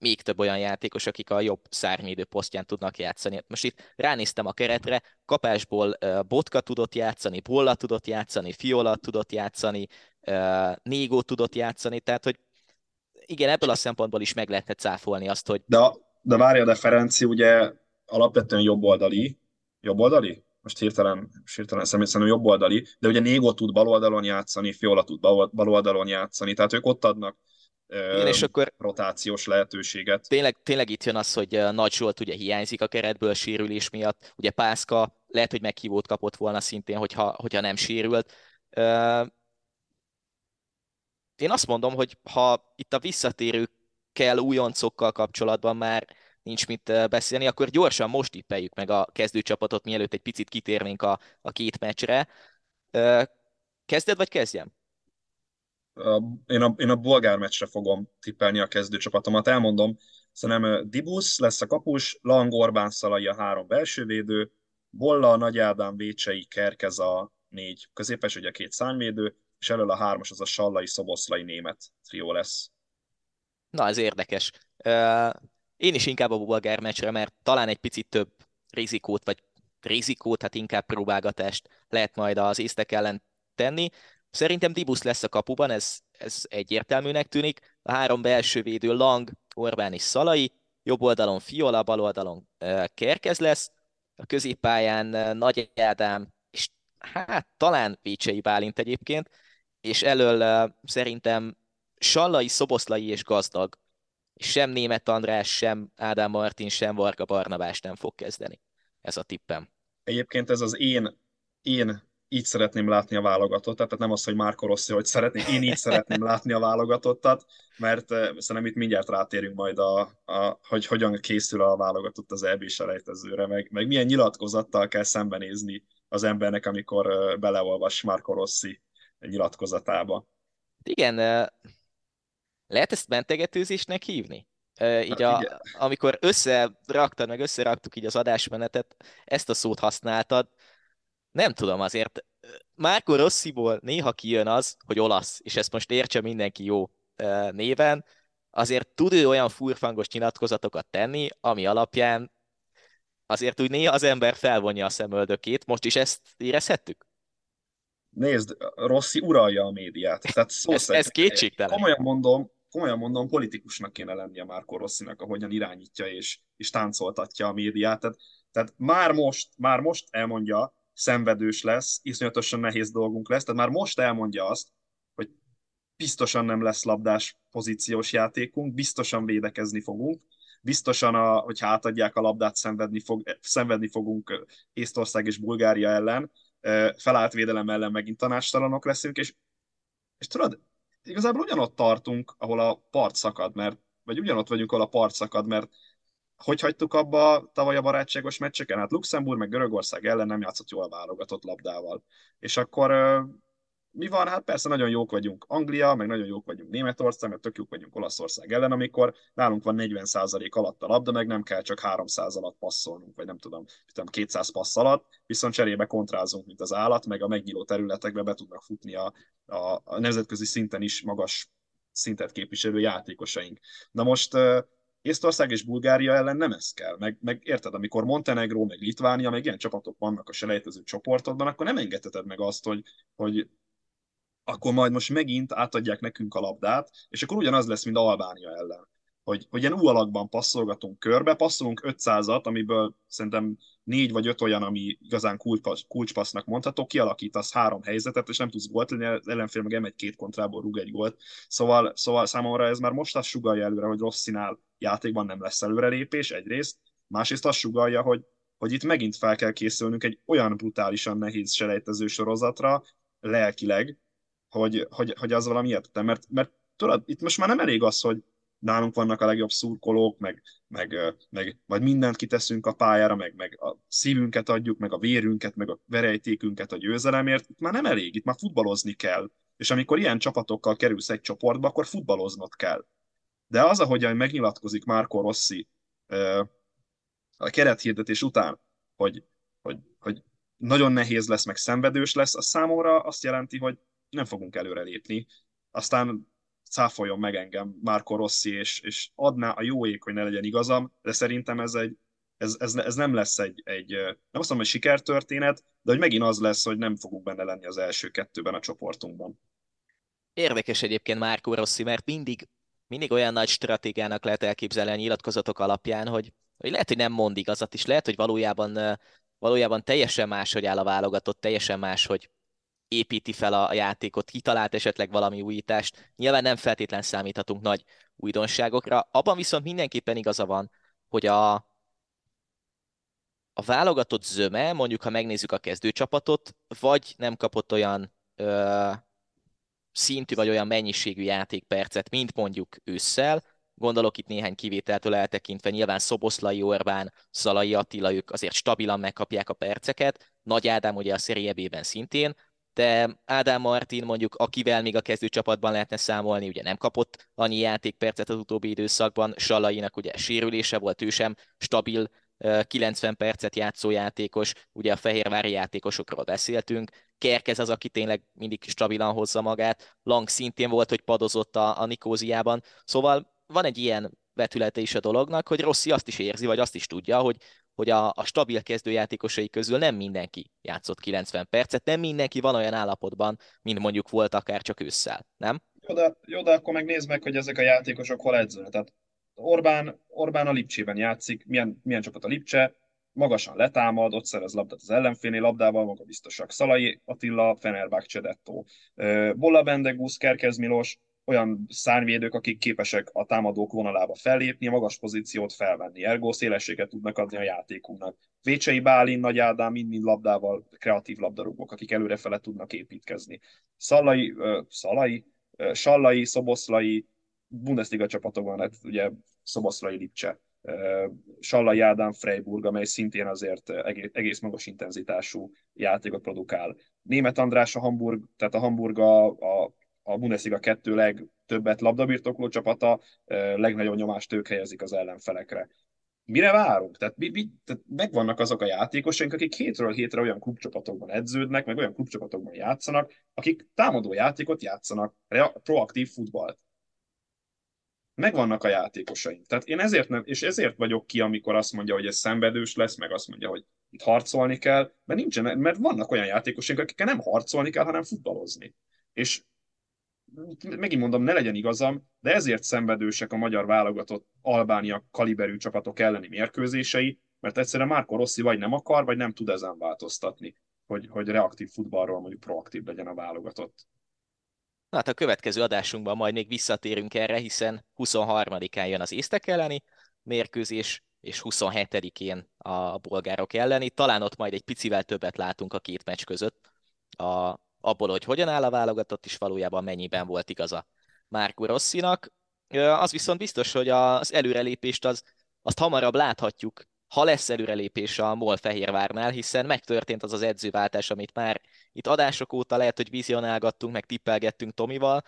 Speaker 2: még több olyan játékos, akik a jobb szárnyvédő posztján tudnak játszani. Most itt ránéztem a keretre, kapásból Botka tudott játszani, Bolla tudott játszani, Fiola tudott játszani, Négó tudott játszani, tehát hogy igen, ebből a szempontból is meg lehetne cáfolni azt, hogy...
Speaker 3: De, de várja, de Ferenci ugye alapvetően jobboldali, jobboldali? Most hirtelen, hirtelen személy szerint jobboldali, de ugye Négó tud baloldalon játszani, Fiola tud baloldalon játszani, tehát ők ott adnak igen, és akkor rotációs lehetőséget.
Speaker 2: Tényleg, tényleg itt jön az, hogy Nagy Zsolt ugye hiányzik a keretből sérülés miatt, ugye Pászka lehet, hogy meghívót kapott volna szintén, hogyha, hogyha nem sérült. Én azt mondom, hogy ha itt a visszatérőkkel, újoncokkal kapcsolatban már nincs mit beszélni, akkor gyorsan most tippeljük meg a kezdőcsapatot, mielőtt egy picit kitérnénk a, a két meccsre. Kezded, vagy kezdjem?
Speaker 3: Én a, én a bolgár meccsre fogom tippelni a kezdőcsapatomat. Elmondom, szerintem Dibusz lesz a kapus, Lang, Orbán, Szalai a három belsővédő, Bolla, Nagy Ádám, Vécsei, Kerkez a négy középes, ugye két szányvédő, és elől a hármas az a Sallai, Szoboszlai német trió lesz.
Speaker 2: Na, ez érdekes. Én is inkább a bolgár meccsre, mert talán egy picit több rizikót, vagy rizikót, hát inkább próbálgatást lehet majd az észtek ellen tenni. Szerintem Dibusz lesz a kapuban, ez, ez egyértelműnek tűnik. A három belső védő Lang, Orbán és Szalai, jobb oldalon Fiola, bal oldalon Kerkez lesz, a középpályán Nagy Ádám, és hát talán Vécsei Bálint egyébként, és elől szerintem Sallai, Szoboszlai és Gazdag. És sem Német András, sem Ádám Martin, sem Varga Barnabás nem fog kezdeni. Ez a tippem.
Speaker 3: Egyébként ez az én, én így szeretném látni a válogatottat, tehát nem az, hogy Márko Rossi, hogy szeretném, én így szeretném látni a válogatottat, mert uh, szerintem itt mindjárt rátérünk majd, a, a, hogy hogyan készül a válogatott az EB selejtezőre, meg, meg milyen nyilatkozattal kell szembenézni az embernek, amikor uh, beleolvas Márko Rossi nyilatkozatába.
Speaker 2: Igen, lehet ezt mentegetőzésnek hívni? így a, amikor összeraktad, meg összeraktuk így az adásmenetet, ezt a szót használtad, nem tudom, azért Márko Rossziból néha kijön az, hogy olasz, és ezt most értse mindenki jó néven, azért tud ő olyan furfangos nyilatkozatokat tenni, ami alapján azért úgy néha az ember felvonja a szemöldökét. Most is ezt érezhettük?
Speaker 3: Nézd, Rossi uralja a médiát. Tehát szó
Speaker 2: ez, ez kétségtelen.
Speaker 3: Komolyan mondom, komolyan mondom, politikusnak kéne lennie Márko Rosszinak, ahogyan irányítja és, és táncoltatja a médiát. Tehát, tehát már most, már most elmondja, szenvedős lesz, iszonyatosan nehéz dolgunk lesz, tehát már most elmondja azt, hogy biztosan nem lesz labdás pozíciós játékunk, biztosan védekezni fogunk, biztosan, a, hogyha átadják a labdát, szenvedni, fog, szenvedni fogunk Észtország és Bulgária ellen, felállt védelem ellen megint tanástalanok leszünk, és, és tudod, igazából ugyanott tartunk, ahol a part szakad, mert, vagy ugyanott vagyunk, ahol a part szakad, mert hogy hagytuk abba tavaly a barátságos meccseken? Hát Luxemburg meg Görögország ellen nem játszott jól válogatott labdával. És akkor mi van? Hát persze nagyon jók vagyunk Anglia, meg nagyon jók vagyunk Németország, meg tök jók vagyunk Olaszország ellen, amikor nálunk van 40% alatt a labda, meg nem kell csak 300 alatt passzolnunk, vagy nem tudom, tudom 200 passz alatt, viszont cserébe kontrázunk, mint az állat, meg a megnyíló területekbe be tudnak futni a, a, a nemzetközi szinten is magas szintet képviselő játékosaink. Na most Észtország és Bulgária ellen nem ez kell. Meg, meg érted, amikor Montenegro, meg Litvánia, meg ilyen csapatok vannak a selejtező csoportodban, akkor nem engedheted meg azt, hogy, hogy akkor majd most megint átadják nekünk a labdát, és akkor ugyanaz lesz, mint Albánia ellen. Hogy, hogy ilyen U alakban passzolgatunk körbe, passzolunk 500-at, amiből szerintem négy vagy öt olyan, ami igazán kulcspassznak mondható, kialakítasz három helyzetet, és nem tudsz gólt lenni, az ellenfél meg egy két kontrából rúg egy gólt. Szóval, szóval számomra ez már most azt sugalja előre, hogy rossz színál játékban nem lesz előrelépés egyrészt, másrészt azt sugalja, hogy, hogy itt megint fel kell készülnünk egy olyan brutálisan nehéz selejtező sorozatra, lelkileg, hogy, hogy, hogy az valami értetlen, mert, mert tudod, itt most már nem elég az, hogy nálunk vannak a legjobb szurkolók, meg, meg, meg majd mindent kiteszünk a pályára, meg, meg a szívünket adjuk, meg a vérünket, meg a verejtékünket a győzelemért, itt már nem elég, itt már futballozni kell. És amikor ilyen csapatokkal kerülsz egy csoportba, akkor futballoznod kell. De az, ahogyan megnyilatkozik Márko Rossi a kerethirdetés után, hogy, hogy, hogy nagyon nehéz lesz, meg szenvedős lesz, az számomra azt jelenti, hogy nem fogunk előrelépni. Aztán cáfoljon meg engem Márko Rossi, és, és adná a jó ég, hogy ne legyen igazam, de szerintem ez egy ez, ez, ez nem lesz egy, egy, nem azt mondom, hogy sikertörténet, de hogy megint az lesz, hogy nem fogunk benne lenni az első kettőben a csoportunkban.
Speaker 2: Érdekes egyébként Márko Rossi, mert mindig, mindig olyan nagy stratégiának lehet elképzelni a nyilatkozatok alapján, hogy, hogy lehet, hogy nem mond igazat is, lehet, hogy valójában, valójában teljesen más, hogy áll a válogatott, teljesen más, hogy építi fel a játékot, kitalált esetleg valami újítást. Nyilván nem feltétlen számíthatunk nagy újdonságokra. Abban viszont mindenképpen igaza van, hogy a, a válogatott zöme, mondjuk ha megnézzük a kezdőcsapatot, vagy nem kapott olyan ö, szintű vagy olyan mennyiségű játékpercet, mint mondjuk ősszel, gondolok itt néhány kivételtől eltekintve, nyilván Szoboszlai Orbán, Szalai Attila, ők azért stabilan megkapják a perceket, Nagy Ádám ugye a Serie szintén, de Ádám Martin mondjuk, akivel még a kezdőcsapatban lehetne számolni, ugye nem kapott annyi játékpercet az utóbbi időszakban, Salainak ugye sérülése volt, ő sem stabil 90 percet játszó játékos, ugye a fehérvári játékosokról beszéltünk, Kerkez az, aki tényleg mindig stabilan hozza magát, Lang szintén volt, hogy padozott a, a Nikóziában, szóval van egy ilyen vetülete is a dolognak, hogy Rossi azt is érzi, vagy azt is tudja, hogy hogy a, a stabil kezdőjátékosai közül nem mindenki játszott 90 percet, nem mindenki van olyan állapotban, mint mondjuk volt akár csak ősszel, nem?
Speaker 3: Jó, de, jó, de akkor megnézd meg, hogy ezek a játékosok hol edzőnek. Tehát Orbán, Orbán a Lipcsében játszik, milyen, milyen csapat a Lipcse, magasan letámad, ott szerez labdát az ellenfélnél labdával, maga biztosak. Szalai Attila, Fenerbahce Csedetto. Bolla Bendegus, Kerkez Milos, olyan szárnyvédők, akik képesek a támadók vonalába fellépni, magas pozíciót felvenni, ergo szélességet tudnak adni a játékunknak. Vécsei Bálin, Nagy Ádám mind-mind labdával, kreatív labdarúgók, akik előrefele tudnak építkezni. Szalai, uh, Szalai, uh, Sallai, Szoboszlai, Bundesliga csapatokban, hát ugye Szoboszlai Lipcse, uh, Sallai Ádám Freiburg, amely szintén azért egész, egész magas intenzitású játékot produkál. Német András a Hamburg, tehát a Hamburg a, a a Bundesliga kettő legtöbbet labdabirtokló csapata, legnagyobb nyomást ők helyezik az ellenfelekre. Mire várunk? Tehát, mi, mi, tehát megvannak azok a játékosaink, akik hétről hétre olyan klubcsapatokban edződnek, meg olyan klubcsapatokban játszanak, akik támadó játékot játszanak, proaktív futballt. megvannak a játékosaink. Tehát én ezért nem, és ezért vagyok ki, amikor azt mondja, hogy ez szenvedős lesz, meg azt mondja, hogy itt harcolni kell, mert nincsen, mert vannak olyan játékosaink, akikkel nem harcolni kell, hanem futballozni. És megint mondom, ne legyen igazam, de ezért szenvedősek a magyar válogatott Albánia kaliberű csapatok elleni mérkőzései, mert egyszerűen Márko Rossi vagy nem akar, vagy nem tud ezen változtatni, hogy, hogy reaktív futballról mondjuk proaktív legyen a válogatott.
Speaker 2: Na hát a következő adásunkban majd még visszatérünk erre, hiszen 23-án jön az észtek elleni mérkőzés, és 27-én a bolgárok elleni. Talán ott majd egy picivel többet látunk a két meccs között, a, abból, hogy hogyan áll a válogatott, és valójában mennyiben volt igaza Márko Rosszinak. Az viszont biztos, hogy az előrelépést az, azt hamarabb láthatjuk, ha lesz előrelépés a MOL Fehérvárnál, hiszen megtörtént az az edzőváltás, amit már itt adások óta lehet, hogy vizionálgattunk, meg tippelgettünk Tomival,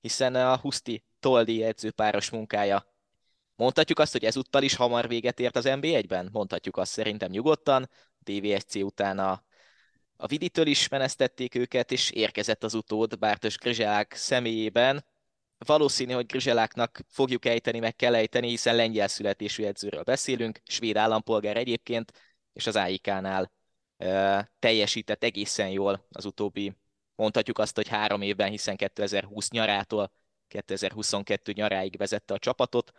Speaker 2: hiszen a Huszti Toldi edzőpáros munkája Mondhatjuk azt, hogy ezúttal is hamar véget ért az NB1-ben? Mondhatjuk azt szerintem nyugodtan. DVSC után a a Viditől is menesztették őket, és érkezett az utód Bártos Grizselák személyében. Valószínű, hogy Grizseláknak fogjuk ejteni, meg kell ejteni, hiszen lengyel születésű edzőről beszélünk, svéd állampolgár egyébként, és az AIK-nál e, teljesített egészen jól az utóbbi, mondhatjuk azt, hogy három évben, hiszen 2020 nyarától 2022 nyaráig vezette a csapatot.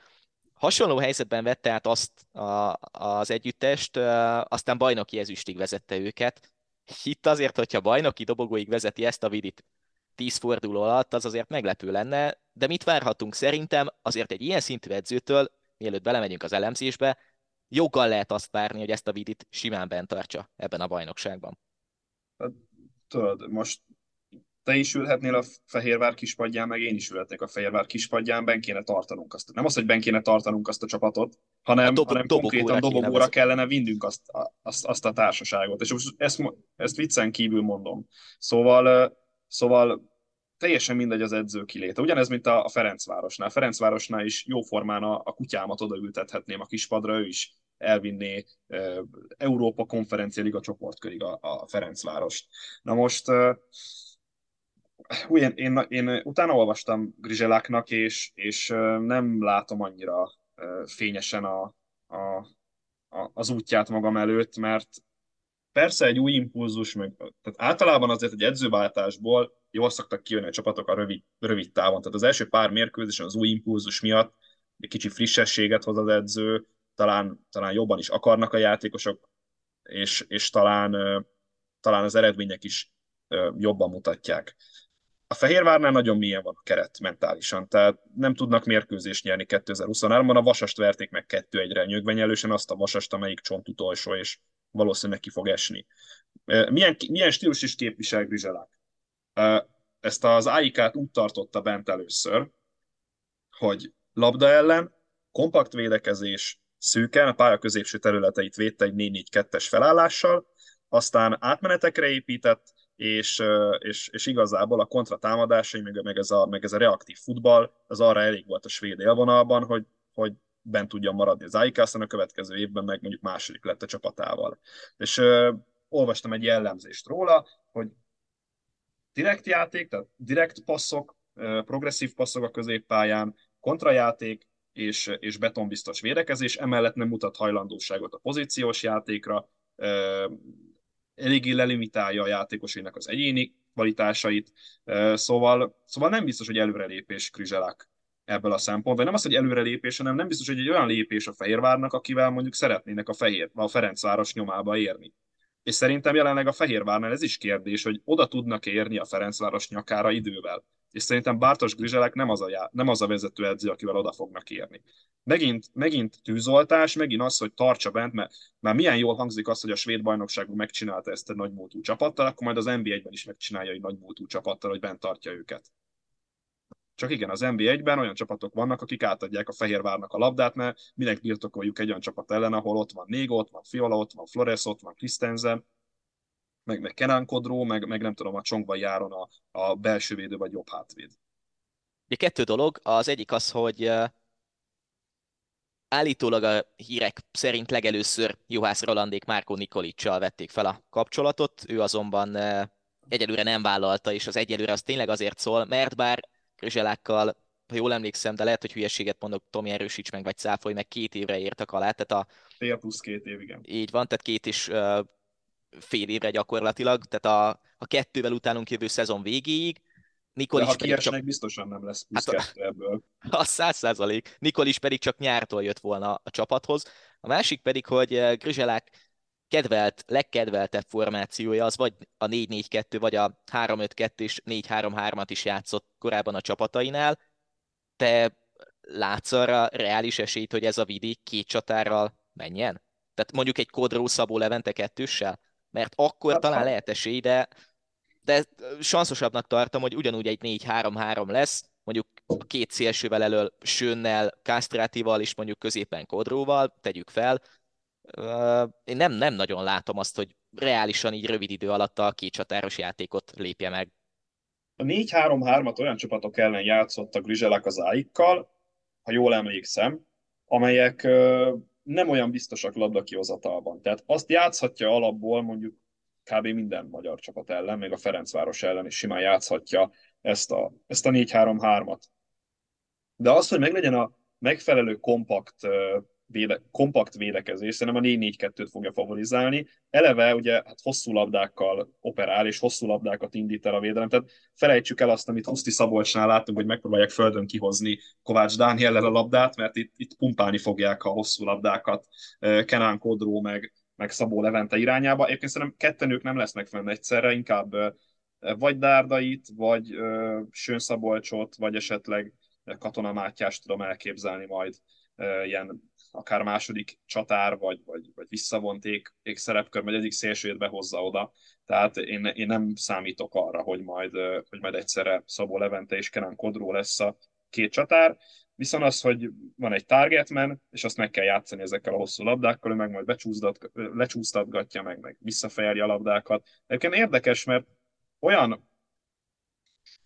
Speaker 2: Hasonló helyzetben vette át azt a, az együttest, aztán bajnoki ezüstig vezette őket, itt azért, hogyha bajnoki dobogóig vezeti ezt a vidit 10 forduló alatt, az azért meglepő lenne, de mit várhatunk szerintem azért egy ilyen szintű edzőtől, mielőtt belemegyünk az elemzésbe, joggal lehet azt várni, hogy ezt a vidit simán bent tartsa ebben a bajnokságban.
Speaker 3: Hát, tudod, most te is ülhetnél a Fehérvár kispadján, meg én is ülhetnék a Fehérvár kispadján, ben kéne tartanunk azt. Nem az, hogy ben kéne tartanunk azt a csapatot, hanem, a dob- hanem konkrétan dobogóra kellene vinnünk azt, azt, azt a társaságot. És most ezt, ezt viccen kívül mondom. Szóval, szóval teljesen mindegy az edző kiléte. Ugyanez, mint a Ferencvárosnál. Ferencvárosnál is jóformán a, a kutyámat odaültethetném a kispadra, ő is elvinné Európa konferencia liga csoportkörig a, a Ferencvárost. Na most én, én, én utána olvastam Grizseláknak, és, és nem látom annyira fényesen a, a, a, az útját magam előtt, mert persze egy új impulzus, meg, tehát általában azért egy edzőváltásból jól szoktak kijönni a csapatok a rövid, rövid távon. Tehát az első pár mérkőzésen az új impulzus miatt egy kicsi frissességet hoz az edző, talán, talán jobban is akarnak a játékosok, és, és talán, talán az eredmények is jobban mutatják. A Fehérvárnál nagyon milyen van a keret mentálisan, tehát nem tudnak mérkőzést nyerni 2023-ban. A Vasast verték meg 2-1-re nyögvenyelősen azt a Vasast, amelyik csont utolsó, és valószínűleg ki fog esni. Milyen, milyen stílus is képvisel Grizselák? Ezt az AIK-t úgy tartotta bent először, hogy labda ellen, kompakt védekezés, szűken, a pálya középső területeit védte egy 4-4-2-es felállással, aztán átmenetekre épített, és, és, és igazából a kontratámadásai, meg, meg, ez a, meg ez a reaktív futball, az arra elég volt a svéd élvonalban, hogy, hogy bent tudjon maradni az AIK, aztán a következő évben meg mondjuk második lett a csapatával. És ö, olvastam egy jellemzést róla, hogy direkt játék, tehát direkt passzok, ö, progresszív passzok a középpályán, kontrajáték, és, és betonbiztos védekezés, emellett nem mutat hajlandóságot a pozíciós játékra, eléggé lelimitálja a játékosainak az egyéni kvalitásait, szóval, szóval nem biztos, hogy előrelépés Krizselák ebből a szempontból. Nem az, hogy előrelépés, hanem nem biztos, hogy egy olyan lépés a Fehérvárnak, akivel mondjuk szeretnének a, Fehér, a Ferencváros nyomába érni. És szerintem jelenleg a Fehérvárnál ez is kérdés, hogy oda tudnak érni a Ferencváros nyakára idővel és szerintem Bártos Grizselek nem az a, já, nem az a vezetőedző, akivel oda fognak érni. Megint, megint tűzoltás, megint az, hogy tartsa bent, mert már milyen jól hangzik az, hogy a svéd bajnokságban megcsinálta ezt egy nagymúltú csapattal, akkor majd az NBA-ben is megcsinálja egy nagymúltú csapattal, hogy bent tartja őket. Csak igen, az NBA-ben olyan csapatok vannak, akik átadják a Fehérvárnak a labdát, mert minek birtokoljuk egy olyan csapat ellen, ahol ott van Négo, ott van Fiola, ott van Flores, ott van Christensen, meg, meg Kenan Kodró, meg, meg nem tudom, a Csongba járon a, a belső védő vagy jobb hátvéd.
Speaker 2: Ugye kettő dolog, az egyik az, hogy állítólag a hírek szerint legelőször Juhász Rolandék Márkó Nikolicsal vették fel a kapcsolatot, ő azonban egyelőre nem vállalta, és az egyelőre az tényleg azért szól, mert bár Krizselákkal ha jól emlékszem, de lehet, hogy hülyeséget mondok, Tomi erősíts meg, vagy Cáfoly meg két évre értek alá, tehát a...
Speaker 3: Fél plusz két év, igen.
Speaker 2: Így van, tehát két is fél évre gyakorlatilag, tehát a, a kettővel utánunk jövő szezon végéig,
Speaker 3: Nikol is pedig csak... biztosan nem lesz plusz hát kettő ebből. (laughs)
Speaker 2: A száz százalék. Nikol is pedig csak nyártól jött volna a csapathoz. A másik pedig, hogy Grizselák kedvelt, legkedveltebb formációja az vagy a 4-4-2, vagy a 3-5-2 és 4-3-3-at is játszott korábban a csapatainál. Te látsz arra reális esélyt, hogy ez a vidék két csatárral menjen? Tehát mondjuk egy Kodró Szabó Levente kettőssel? Mert akkor hát, talán lehet esély, de, de sanszosabbnak tartom, hogy ugyanúgy egy 4-3-3 lesz, mondjuk a két szélsővel elől Sönnel, Kastrátival és mondjuk középen Kodróval, tegyük fel, én nem, nem nagyon látom azt, hogy reálisan így rövid idő alatt a két csatáros játékot lépje meg.
Speaker 3: A 4-3-3-at olyan csapatok ellen játszott a Grizselek az áikkal, ha jól emlékszem, amelyek nem olyan biztosak labdakihozatalban. Tehát azt játszhatja alapból mondjuk kb. minden magyar csapat ellen, még a Ferencváros ellen is simán játszhatja ezt a, ezt a 4-3-3-at. De az, hogy meglegyen a megfelelő kompakt véde, kompakt védekezés, szerintem a 4-4-2-t fogja favorizálni. Eleve ugye hát hosszú labdákkal operál, és hosszú labdákat indít el a védelem. Tehát felejtsük el azt, amit Huszti Szabolcsnál láttunk, hogy megpróbálják földön kihozni Kovács Dániellel a labdát, mert itt, itt pumpálni fogják a hosszú labdákat Kenán Kodró meg, meg Szabó Levente irányába. Egyébként szerintem kettenők nem lesznek fenn egyszerre, inkább vagy Dárdait, vagy Sön Szabolcsot, vagy esetleg Katona Mátyást tudom elképzelni majd ilyen akár második csatár, vagy, vagy, vagy visszavonték szerepkör, vagy egyik szélsőjét behozza oda. Tehát én, én nem számítok arra, hogy majd, hogy majd egyszerre Szabó Levente és Kenan Kodró lesz a két csatár, viszont az, hogy van egy targetman, és azt meg kell játszani ezekkel a hosszú labdákkal, ő meg majd lecsúsztatgatja, meg, meg visszafejeli a labdákat. Egyébként érdekes, mert olyan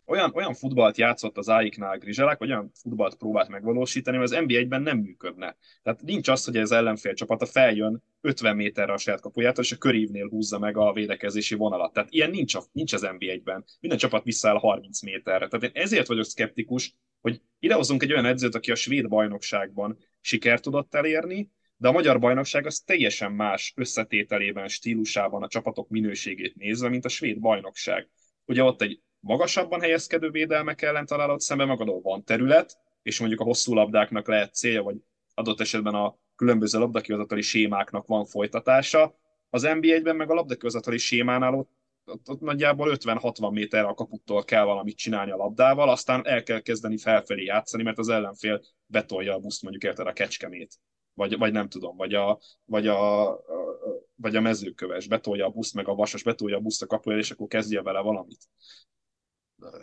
Speaker 3: olyan, olyan futballt játszott az AIK-nál Grizselák, vagy olyan futballt próbált megvalósítani, mert az NBA-ben nem működne. Tehát nincs az, hogy az ellenfél csapata feljön 50 méterre a saját kapujától, és a körívnél húzza meg a védekezési vonalat. Tehát ilyen nincs, a, nincs az NBA-ben. Minden csapat visszaáll 30 méterre. Tehát én ezért vagyok szkeptikus, hogy idehozunk egy olyan edzőt, aki a svéd bajnokságban sikert tudott elérni, de a magyar bajnokság az teljesen más összetételében, stílusában, a csapatok minőségét nézve, mint a svéd bajnokság. Ugye ott egy magasabban helyezkedő védelmek ellen találod szembe magadon van terület, és mondjuk a hosszú labdáknak lehet célja, vagy adott esetben a különböző labdakihozatali sémáknak van folytatása. Az NBA-ben meg a labdakihozatali sémánál ott, ott, ott nagyjából 50-60 méter a kaputtól kell valamit csinálni a labdával, aztán el kell kezdeni felfelé játszani, mert az ellenfél betolja a buszt, mondjuk érted a kecskemét. Vagy, vagy nem tudom, vagy a, vagy a vagy a mezőköves, betolja a buszt, meg a vasas betolja a buszt a kapujára, és akkor kezdje vele valamit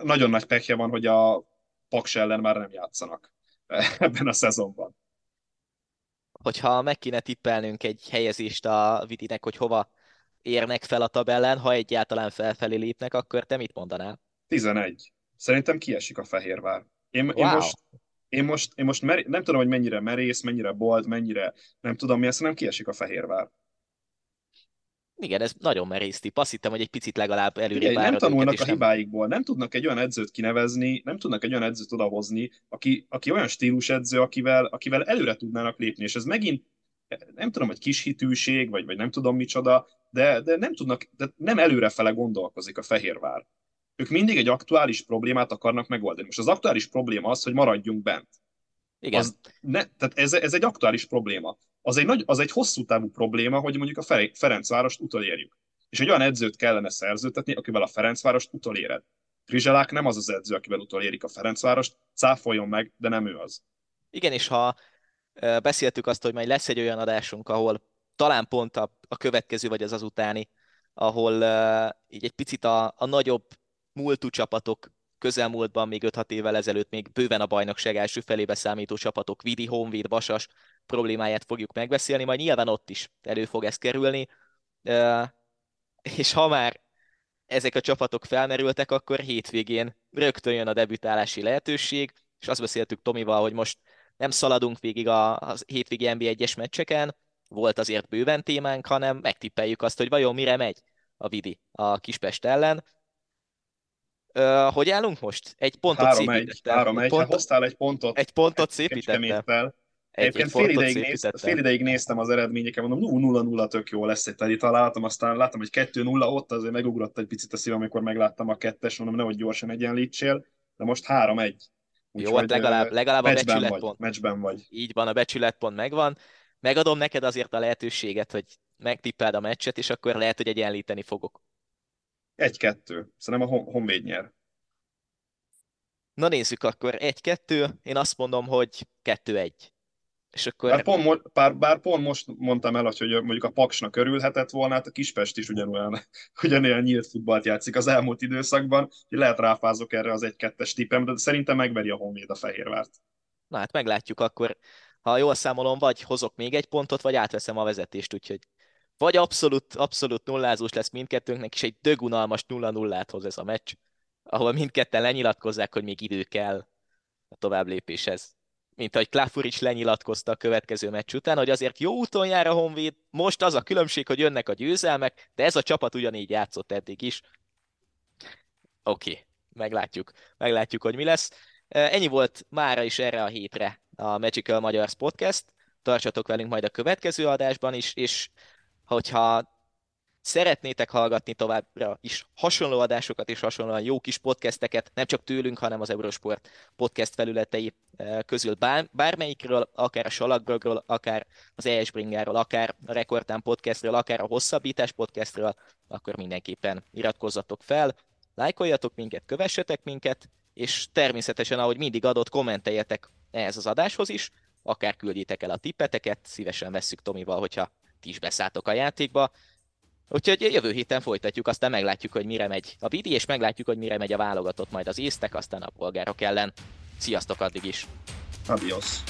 Speaker 3: nagyon nagy pekje van, hogy a Paks ellen már nem játszanak (laughs) ebben a szezonban.
Speaker 2: Hogyha meg kéne tippelnünk egy helyezést a Vidinek, hogy hova érnek fel a tabellán, ha egyáltalán felfelé lépnek, akkor te mit mondanál?
Speaker 3: 11. Szerintem kiesik a Fehérvár. Én, wow. én most, én most, én most mer- nem tudom, hogy mennyire merész, mennyire bold, mennyire nem tudom mi, szerintem kiesik a Fehérvár.
Speaker 2: Igen, ez nagyon merész tipp. Azt hittem, hogy egy picit legalább előrébb
Speaker 3: Nem tanulnak a hibáikból, nem tudnak egy olyan edzőt kinevezni, nem tudnak egy olyan edzőt odahozni, aki, aki olyan stílus edző, akivel, akivel előre tudnának lépni, és ez megint nem tudom, hogy kis hitűség, vagy, vagy nem tudom micsoda, de, de nem tudnak, de nem előrefele gondolkozik a Fehérvár. Ők mindig egy aktuális problémát akarnak megoldani. Most az aktuális probléma az, hogy maradjunk bent.
Speaker 2: Igen. Az
Speaker 3: ne, tehát ez, ez egy aktuális probléma. Az egy, nagy, az egy hosszú távú probléma, hogy mondjuk a Ferencvárost utolérjük. És egy olyan edzőt kellene szerződtetni, akivel a Ferencvárost utoléred. Krizselák nem az az edző, akivel utolérik a Ferencvárost, cáfoljon meg, de nem ő az.
Speaker 2: Igen, és ha beszéltük azt, hogy majd lesz egy olyan adásunk, ahol talán pont a, a következő vagy az azutáni, ahol uh, így egy picit a, a nagyobb múltú csapatok közelmúltban, még 5-6 évvel ezelőtt még bőven a bajnokság első felébe számító csapatok, Vidi, Honvéd, Vasas problémáját fogjuk megbeszélni, majd nyilván ott is elő fog ez kerülni. És ha már ezek a csapatok felmerültek, akkor hétvégén rögtön jön a debütálási lehetőség, és azt beszéltük Tomival, hogy most nem szaladunk végig a, a hétvégi NB1-es meccseken, volt azért bőven témánk, hanem megtippeljük azt, hogy vajon mire megy a Vidi a Kispest ellen, Uh, hogy állunk most? Egy pontot
Speaker 3: három egy, három
Speaker 2: egy,
Speaker 3: egy. Hát hoztál egy pontot.
Speaker 2: Egy pontot szépítettem.
Speaker 3: Egy, Egyébként fél ideig, néz, fél ideig néztem az eredményeket, mondom, 0-0 tök jó lesz egy teli találatom, aztán láttam, hogy 2-0, ott azért megugrott egy picit a szív, amikor megláttam a kettes, mondom, nehogy gyorsan egyenlítsél, de most 3-1.
Speaker 2: Jó, hát legalább, legalább a becsületpont. Vagy,
Speaker 3: meccsben vagy.
Speaker 2: Így van, a becsületpont megvan. Megadom neked azért a lehetőséget, hogy megtippáld a meccset, és akkor lehet, hogy egyenlíteni fogok.
Speaker 3: Egy-kettő. Szerintem a Honvéd nyer.
Speaker 2: Na nézzük akkor, egy-kettő, én azt mondom, hogy kettő-egy.
Speaker 3: És akkor... Bár pont, bár, bár pont most mondtam el, hogy mondjuk a Paksnak örülhetett volna, hát a Kispest is ugyanolyan, (laughs) ugyanolyan nyílt futballt játszik az elmúlt időszakban, hogy lehet ráfázok erre az egy-kettes tippem, de szerintem megveri a Honvéd a Fehérvárt.
Speaker 2: Na hát meglátjuk akkor, ha jól számolom, vagy hozok még egy pontot, vagy átveszem a vezetést, úgyhogy vagy abszolút, abszolút nullázós lesz mindkettőnknek, és egy dögunalmas nulla nullát hoz ez a meccs, ahol mindketten lenyilatkozzák, hogy még idő kell a tovább lépéshez mint ahogy Kláfur is lenyilatkozta a következő meccs után, hogy azért jó úton jár a Honvéd, most az a különbség, hogy jönnek a győzelmek, de ez a csapat ugyanígy játszott eddig is. Oké, okay, meglátjuk, meglátjuk, hogy mi lesz. Ennyi volt mára is erre a hétre a Magical Magyar Podcast. Tartsatok velünk majd a következő adásban is, és hogyha szeretnétek hallgatni továbbra is hasonló adásokat és hasonlóan jó kis podcasteket, nem csak tőlünk, hanem az Eurosport podcast felületei eh, közül bár, bármelyikről, akár a Salakbrogról, akár az ES Bringáról, akár a Rekordtán podcastről, akár a Hosszabbítás podcastről, akkor mindenképpen iratkozzatok fel, lájkoljatok minket, kövessetek minket, és természetesen, ahogy mindig adott, kommenteljetek ehhez az adáshoz is, akár küldjétek el a tippeteket, szívesen vesszük Tomival, hogyha ti is beszálltok a játékba. Úgyhogy jövő héten folytatjuk, aztán meglátjuk, hogy mire megy a vidi, és meglátjuk, hogy mire megy a válogatott majd az észtek, aztán a polgárok ellen. Sziasztok addig is!
Speaker 3: Adios!